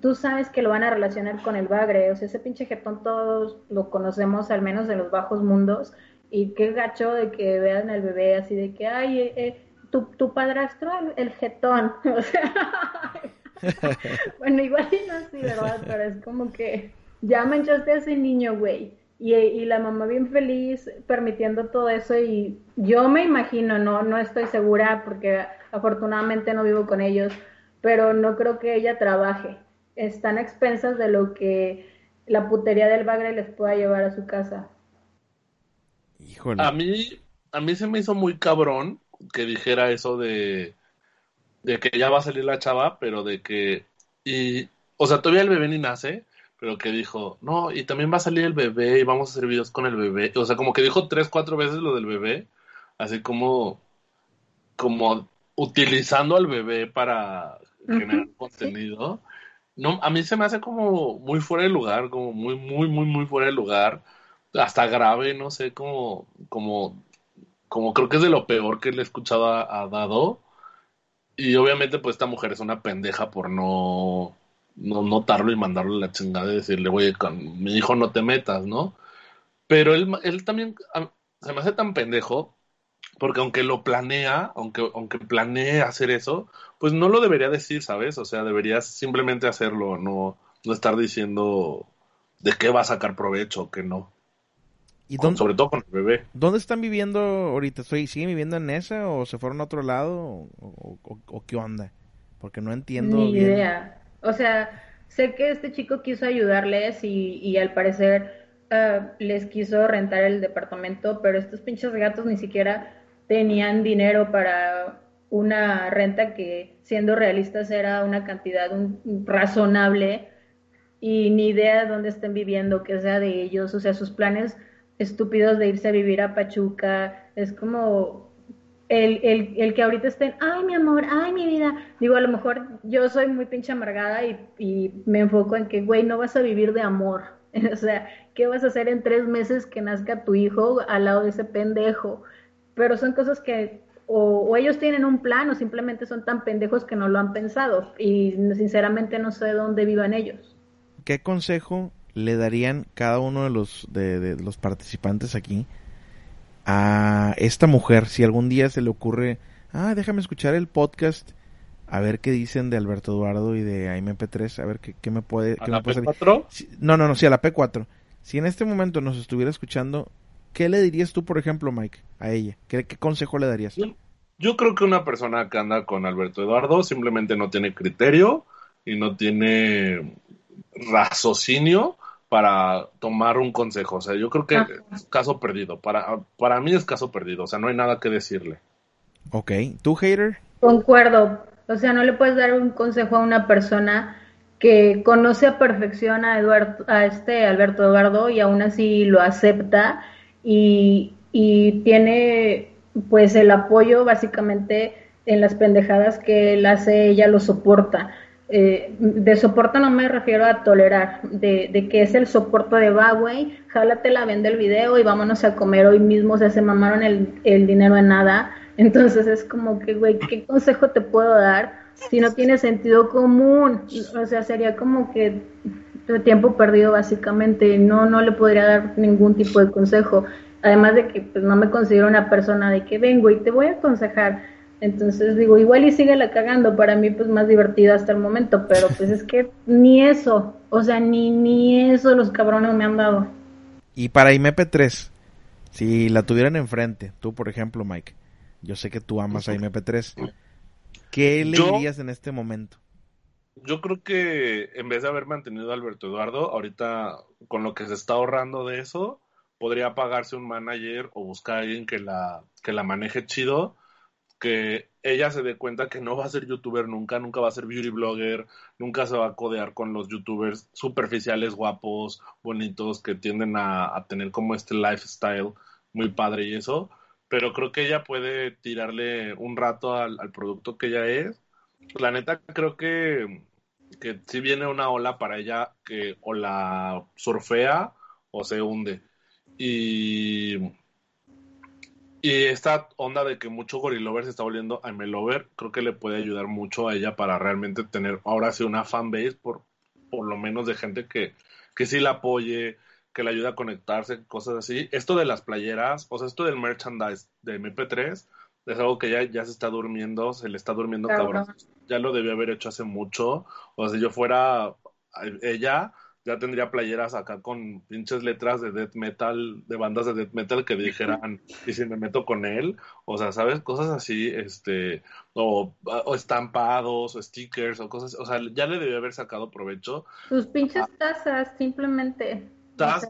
tú sabes que lo van a relacionar con el bagre, o sea, ese pinche jetón todos lo conocemos, al menos en los bajos mundos, y qué gacho de que vean al bebé así de que, ay, eh, eh tu, tu padrastro, el, jetón, o sea, bueno, igual no así, ¿verdad? Pero es como que ya manchaste a ese niño, güey. Y, y, la mamá bien feliz permitiendo todo eso y yo me imagino, no, no estoy segura porque afortunadamente no vivo con ellos, pero no creo que ella trabaje. Están a expensas de lo que la putería del bagre les pueda llevar a su casa. A mí, a mí se me hizo muy cabrón que dijera eso de, de que ya va a salir la chava, pero de que, y, o sea, todavía el bebé ni nace, pero que dijo, no, y también va a salir el bebé y vamos a hacer videos con el bebé. O sea, como que dijo tres, cuatro veces lo del bebé, así como, como utilizando al bebé para generar contenido. No, a mí se me hace como muy fuera de lugar, como muy, muy, muy, muy fuera de lugar hasta grave, no sé, como, como como creo que es de lo peor que le he escuchado a, Dado. Y obviamente, pues esta mujer es una pendeja por no, no notarlo y mandarle la chingada y decirle, güey, con mi hijo no te metas, ¿no? Pero él, él también se me hace tan pendejo porque aunque lo planea, aunque, aunque planee hacer eso, pues no lo debería decir, ¿sabes? O sea, deberías simplemente hacerlo, no, no estar diciendo de qué va a sacar provecho o no. ¿Y sobre todo con el bebé. ¿Dónde están viviendo ahorita? ¿Siguen viviendo en esa o se fueron a otro lado o, qué onda? Porque no entiendo. Ni idea. O sea, sé que este chico quiso ayudarles y, y al parecer uh, les quiso rentar el departamento, pero estos pinches gatos ni siquiera tenían dinero para una renta que, siendo realistas, era una cantidad razonable y ni idea de dónde estén viviendo, que sea de ellos, o sea, sus planes estúpidos de irse a vivir a Pachuca, es como el, el, el, que ahorita estén, ay mi amor, ay mi vida, digo, a lo mejor yo soy muy pinche amargada y, y me enfoco en que, güey, no vas a vivir de amor, o sea, ¿qué vas a hacer en tres meses que nazca tu hijo al lado de ese pendejo? Pero son cosas que o, o, ellos tienen un plan o simplemente son tan pendejos que no lo han pensado y sinceramente no sé dónde vivan ellos. ¿Qué consejo le darían cada uno de los, de, los participantes aquí a esta mujer si algún día se le ocurre, ah, déjame escuchar el podcast, a ver qué dicen de Alberto Eduardo y de AMP3, a ver qué, me puede... ¿A la P4? no, no, no, sí, a la P4. Si en este momento nos estuviera escuchando, ¿qué le dirías tú, por ejemplo, Mike, a ella? ¿Qué, consejo le darías? Yo, yo creo que una persona que anda con Alberto Eduardo simplemente no tiene criterio y no tiene raciocinio para tomar un consejo. O sea, yo creo que es caso perdido. Para, para mí es caso perdido. O sea, no hay nada que decirle. Ok. ¿Tú, hater? Concuerdo. O sea, no le puedes dar un consejo a una persona que conoce a perfección a Eduardo, a este Alberto Eduardo y aún así lo acepta y, y tiene pues el apoyo básicamente en las pendejadas que él hace, ella lo soporta. Eh, de soporte no me refiero a tolerar, de, de que es el soporte de va, güey, la vende el video y vámonos a comer hoy mismo, o sea, se mamaron el, el dinero en nada. Entonces es como que, güey, ¿qué consejo te puedo dar si no tiene sentido común? O sea, sería como que tiempo perdido básicamente, no, no le podría dar ningún tipo de consejo. Además de que pues, no me considero una persona de que vengo y te voy a aconsejar entonces digo, igual y sigue la cagando, para mí pues más divertido hasta el momento, pero pues es que ni eso, o sea, ni, ni eso los cabrones me han dado. Y para IMP3, si la tuvieran enfrente, tú por ejemplo, Mike, yo sé que tú amas a IMP3, ¿qué le dirías en este momento? Yo creo que en vez de haber mantenido a Alberto Eduardo, ahorita con lo que se está ahorrando de eso, podría pagarse un manager o buscar a alguien que la, que la maneje chido que ella se dé cuenta que no va a ser youtuber nunca, nunca va a ser beauty blogger, nunca se va a codear con los youtubers superficiales, guapos, bonitos, que tienden a, tener como este lifestyle muy padre y eso. Pero creo que ella puede tirarle un rato al, producto que ella es. La neta, creo que, que si viene una ola para ella que o la surfea o se hunde. Y y esta onda de que mucho gorilover se está volviendo a Melover, creo que le puede ayudar mucho a ella para realmente tener ahora sí una fanbase, por, por lo menos de gente que, que sí la apoye, que le ayude a conectarse, cosas así. Esto de las playeras, o sea, esto del merchandise de MP3 es algo que ya, ya se está durmiendo, se le está durmiendo cabrón. Ya lo debió haber hecho hace mucho. O sea, si yo fuera ella, ya tendría playeras acá con pinches letras de death metal, de bandas de death metal que dijeran, y si me meto con él, o sea, ¿sabes? Cosas así, este, o, estampados, o stickers, o cosas, o sea, ya le debió haber sacado provecho. Sus pinches tazas, simplemente. Tazas,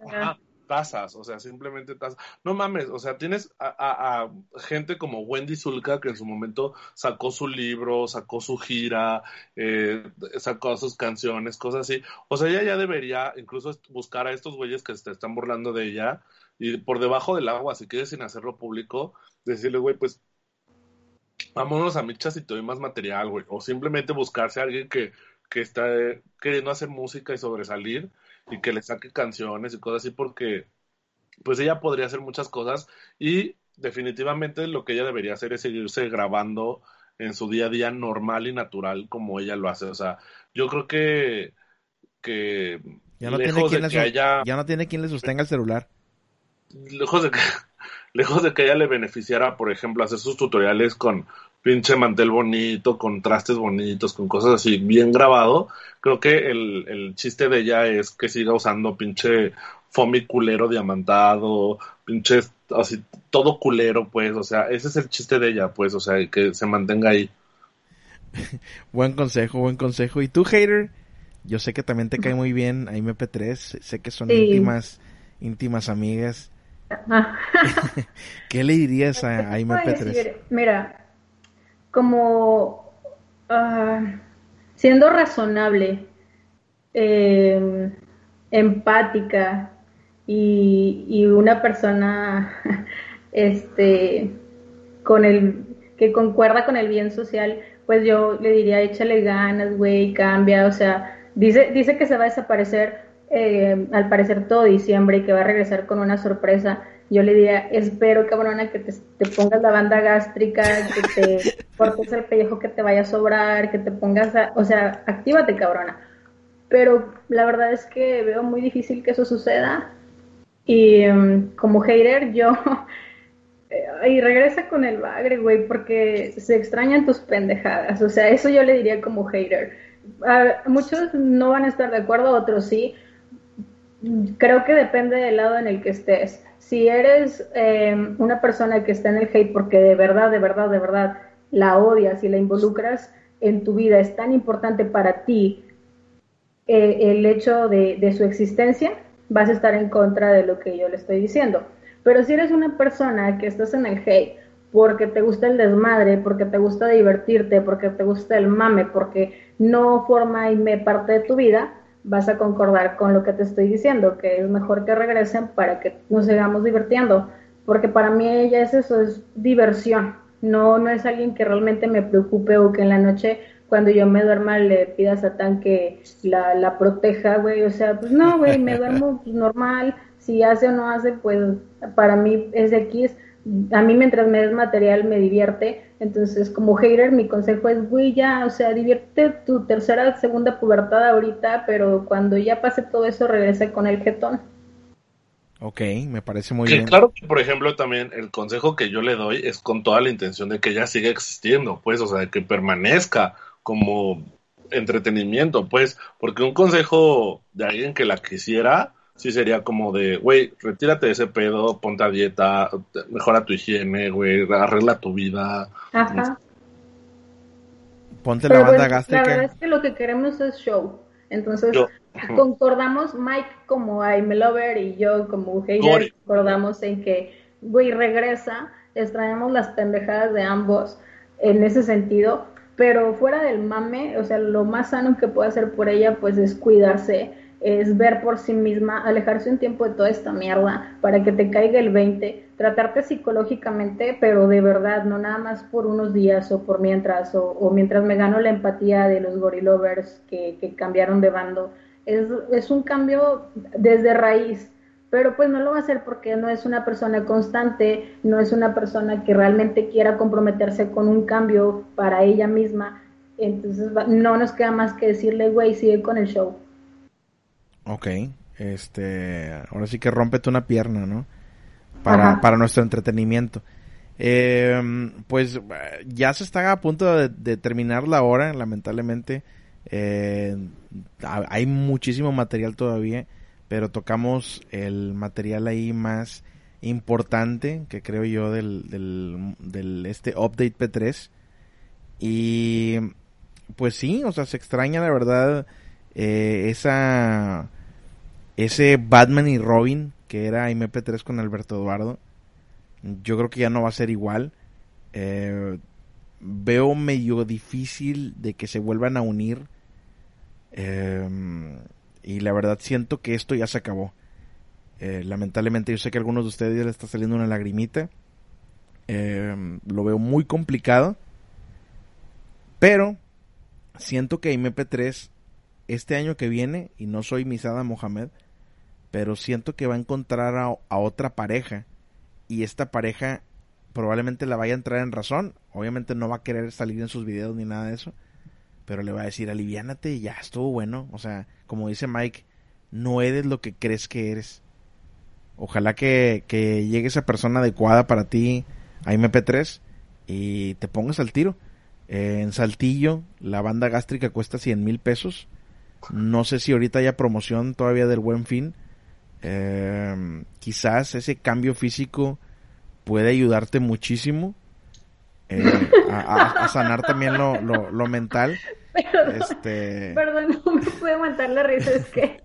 tazas, o sea, simplemente tazas. No mames, o sea, tienes a, gente como Wendy Zulka que en su momento sacó su libro, sacó su gira, eh, sacó sus canciones, cosas así. O sea, ella ya debería incluso buscar a estos güeyes que se están burlando de ella y por debajo del agua, si quieres sin hacerlo público, decirle, güey, pues vámonos a michas y te doy más material, güey. O simplemente buscarse a alguien que, que está queriendo hacer música y sobresalir y que le saque canciones y cosas así porque pues ella podría hacer muchas cosas y definitivamente lo que ella debería hacer es seguirse grabando en su día a día normal y natural como ella lo hace. O sea, yo creo que, que ya no, tiene quien, le, ya no tiene quien le sostenga el celular. Lejos de que, lejos de que ella le beneficiara, por ejemplo, hacer sus tutoriales con pinche mantel bonito, con trastes bonitos, con cosas así bien grabado, creo que el, el chiste de ella es que siga usando pinche foamy culero diamantado, pinche así todo culero, pues, o sea, ese es el chiste de ella, pues, o sea, que se mantenga ahí. buen consejo, buen consejo. ¿Y tú, hater? Yo sé que también te cae muy bien a MP3, sé que son íntimas, íntimas amigas. ¿Qué le dirías a, a MP3? Mira, como ah, siendo razonable, em, empática y, una persona este con el que concuerda con el bien social, pues yo le diría échale ganas, güey, cambia, o sea, Dice, dice que se va a desaparecer eh, al parecer todo diciembre y que va a regresar con una sorpresa. Yo le diría, espero, cabrona, que te, pongas la banda gástrica, que te cortes el pellejo que te vaya a sobrar, que te pongas, o sea, actívate, cabrona. Pero la verdad es que veo muy difícil que eso suceda. Y em, como hater, yo... y regresa con el bagre, güey, porque se extrañan tus pendejadas. O sea, eso yo le diría como hater muchos no van a estar de acuerdo, otros sí. Creo que depende del lado en el que estés. Si eres eh, una persona que está en el hate porque de verdad, de verdad, de verdad la odias y la involucras en tu vida, es tan importante para ti eh, el hecho de, de su existencia, vas a estar en contra de lo que yo le estoy diciendo. Pero si eres una persona que estás en el hate porque te gusta el desmadre, porque te gusta divertirte, porque te gusta el mame, porque no forma y me parte de tu vida, vas a concordar con lo que te estoy diciendo, que es mejor que regresen para que nos sigamos divirtiendo, porque para mí ella es eso, es diversión, no, no es alguien que realmente me preocupe o que en la noche cuando yo me duerma le pida a Satán que la, la proteja, güey, o sea, pues no, güey, me duermo pues, normal, si hace o no hace, pues para mí es de X, a mí mientras me des material me divierte, entonces como hater mi consejo es, güey, ya, o sea, divierte tu tercera, segunda pubertad ahorita, pero cuando ya pase todo eso regresa con el jetón. Ok, me parece muy bien. Claro que, por ejemplo, también el consejo que yo le doy es con toda la intención de que ella siga existiendo, pues, o sea, que permanezca como entretenimiento, pues, porque un consejo de alguien que la quisiera, sí sería como de, güey, retírate de ese pedo, ponte a dieta, mejora tu higiene, güey, arregla tu vida. Ajá. Ponte la banda gástrica. La verdad es que lo que queremos es show. Entonces, concordamos, Mike como I'm Lover y yo como Heyer, concordamos en que, güey, regresa, extrañamos las pendejadas de ambos en ese sentido, pero fuera del mame, o sea, lo más sano que puede hacer por ella, pues es cuidarse es ver por sí misma, alejarse un tiempo de toda esta mierda para que te caiga el 20, tratarte psicológicamente, pero de verdad, no nada más por unos días o por mientras, o, mientras me gano la empatía de los gorilovers que, que cambiaron de bando. Es, es un cambio desde raíz, pero pues no lo va a hacer porque no es una persona constante, no es una persona que realmente quiera comprometerse con un cambio para ella misma. Entonces no nos queda más que decirle, güey, sigue con el show. Ok, este, ahora sí que rómpete una pierna, ¿no? Para, para nuestro entretenimiento. Eh, pues ya se está a punto de, terminar la hora, lamentablemente. Eh, hay muchísimo material todavía, pero tocamos el material ahí más importante que creo yo del, del, del este update P3. Y pues sí, o sea, se extraña la verdad eh, esa ese Batman y Robin que era MP3 con Alberto Eduardo, yo creo que ya no va a ser igual. Eh, veo medio difícil de que se vuelvan a unir. Eh, y la verdad siento que esto ya se acabó. Eh, lamentablemente yo sé que a algunos de ustedes ya le está saliendo una lagrimita. lo veo muy complicado. Pero siento que MP3 este año que viene, y no soy Misada Mohamed, pero siento que va a encontrar a, otra pareja y esta pareja probablemente la vaya a entrar en razón. Obviamente no va a querer salir en sus videos ni nada de eso. Pero le va a decir, aliviánate ya estuvo bueno. O sea, como dice Mike, no eres lo que crees que eres. Ojalá que, que llegue esa persona adecuada para ti a MP3 y te pongas al tiro. Eh, en Saltillo, la banda gástrica cuesta 100 mil pesos. No sé si ahorita haya promoción todavía del buen fin. Eh, quizás ese cambio físico puede ayudarte muchísimo eh, a, sanar también lo, lo, mental. Perdón, este... perdón, no me puede aguantar la risa, es que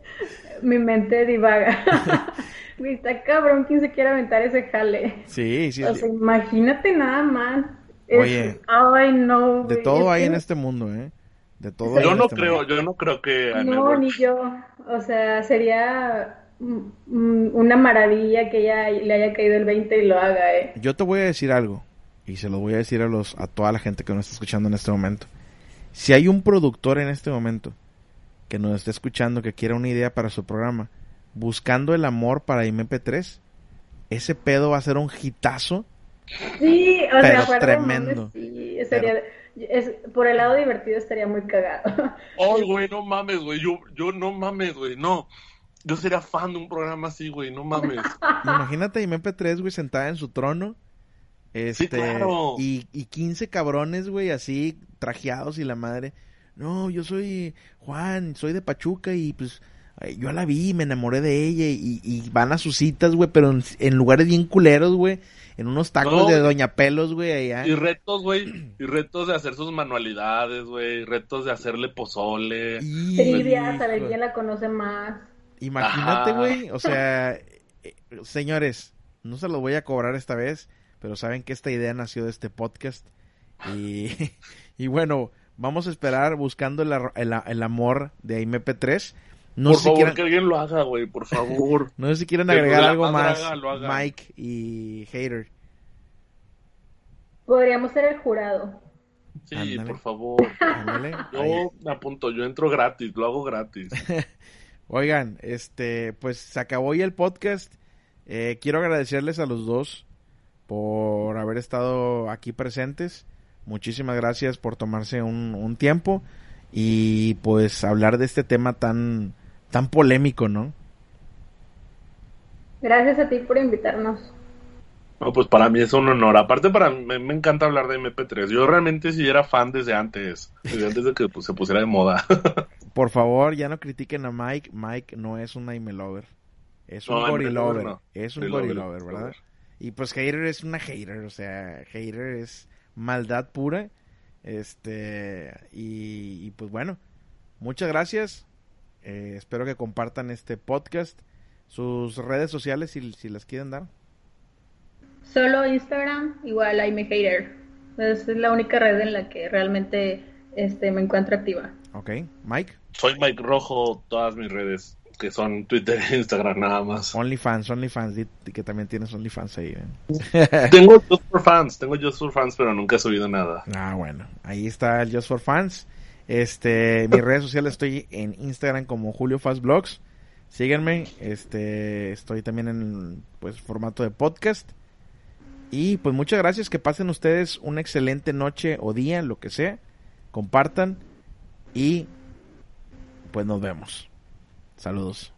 mi mente divaga. Está cabrón quien se quiera aventar ese jale. Sí, sí. O sea, imagínate nada más. Oye, ay, no. De todo hay en este mundo, ¿eh? De todo. Yo no este creo, yo no creo que. No, ni yo. O sea, sería una maravilla que ella le haya caído el 20 y lo haga, ¿eh? Yo te voy a decir algo y se lo voy a decir a los a toda la gente que nos está escuchando en este momento. Si hay un productor en este momento que nos está escuchando que quiera una idea para su programa, buscando el amor para MP3, ese pedo va a ser un hitazo. Sí, o pero sea, tremendo. Sí, sería, es, por el lado divertido estaría muy cagado. Ay, güey, no mames, güey, yo, yo no mames, güey, no. Yo sería fan de un programa así, güey, no mames. Imagínate a MP3, güey, sentada en su trono. Este, sí, claro. y, y 15 cabrones, güey, así, trajeados y la madre. No, yo soy Juan, soy de Pachuca y pues yo la vi, me enamoré de ella y, y van a sus citas, güey, pero en, lugares bien culeros, güey. En unos tacos de Doña Pelos, güey, allá. Y retos, güey. Y retos de hacer sus manualidades, güey. Retos de hacerle pozole. Trivia, saber quién la conoce más. Imagínate, güey. O sea, eh, señores, no se lo voy a cobrar esta vez, pero saben que esta idea nació de este podcast. Y, y bueno, vamos a esperar buscando el, el, amor de IMP3. No por favor, que alguien lo haga, güey, por favor. no sé si quieren agregar algo más, Mike y Hater. Podríamos ser el jurado. Sí, por favor. Yo me apunto, yo entro gratis, lo hago gratis. Oigan, este, pues se acabó ya el podcast. Eh, quiero agradecerles a los dos por haber estado aquí presentes. Muchísimas gracias por tomarse un, un tiempo y pues hablar de este tema tan tan polémico, ¿no? Gracias a ti por invitarnos. No, pues para mí es un honor. Aparte, para mí me encanta hablar de MP3. Yo realmente sí era fan desde antes, desde antes de que pues, se pusiera de moda. Por favor, ya no critiquen a Mike. Mike no es un anime lover. Es un no, Es un gorilover, ¿verdad? Y pues hater es una hater, o sea, hater es maldad pura. Este, y pues bueno, muchas gracias. Eh, espero que compartan este podcast. Sus redes sociales, si, si las quieren dar. Solo Instagram, igual I'm hater. Es la única red en la que realmente este, me encuentro activa. Ok, Mike. Soy Mike Rojo, todas mis redes, que son Twitter e Instagram nada más. OnlyFans, OnlyFans, que también tienes OnlyFans ahí. ¿eh? tengo Just for Fans, tengo Just for Fans, pero nunca he subido nada. Ah, bueno, ahí está el Just for Fans. Este, mis redes sociales estoy en Instagram como Julio Fast Blogs. Síganme, este, estoy también en pues formato de podcast. Y pues muchas gracias, que pasen ustedes una excelente noche o día, lo que sea. Compartan y pues nos vemos. Saludos.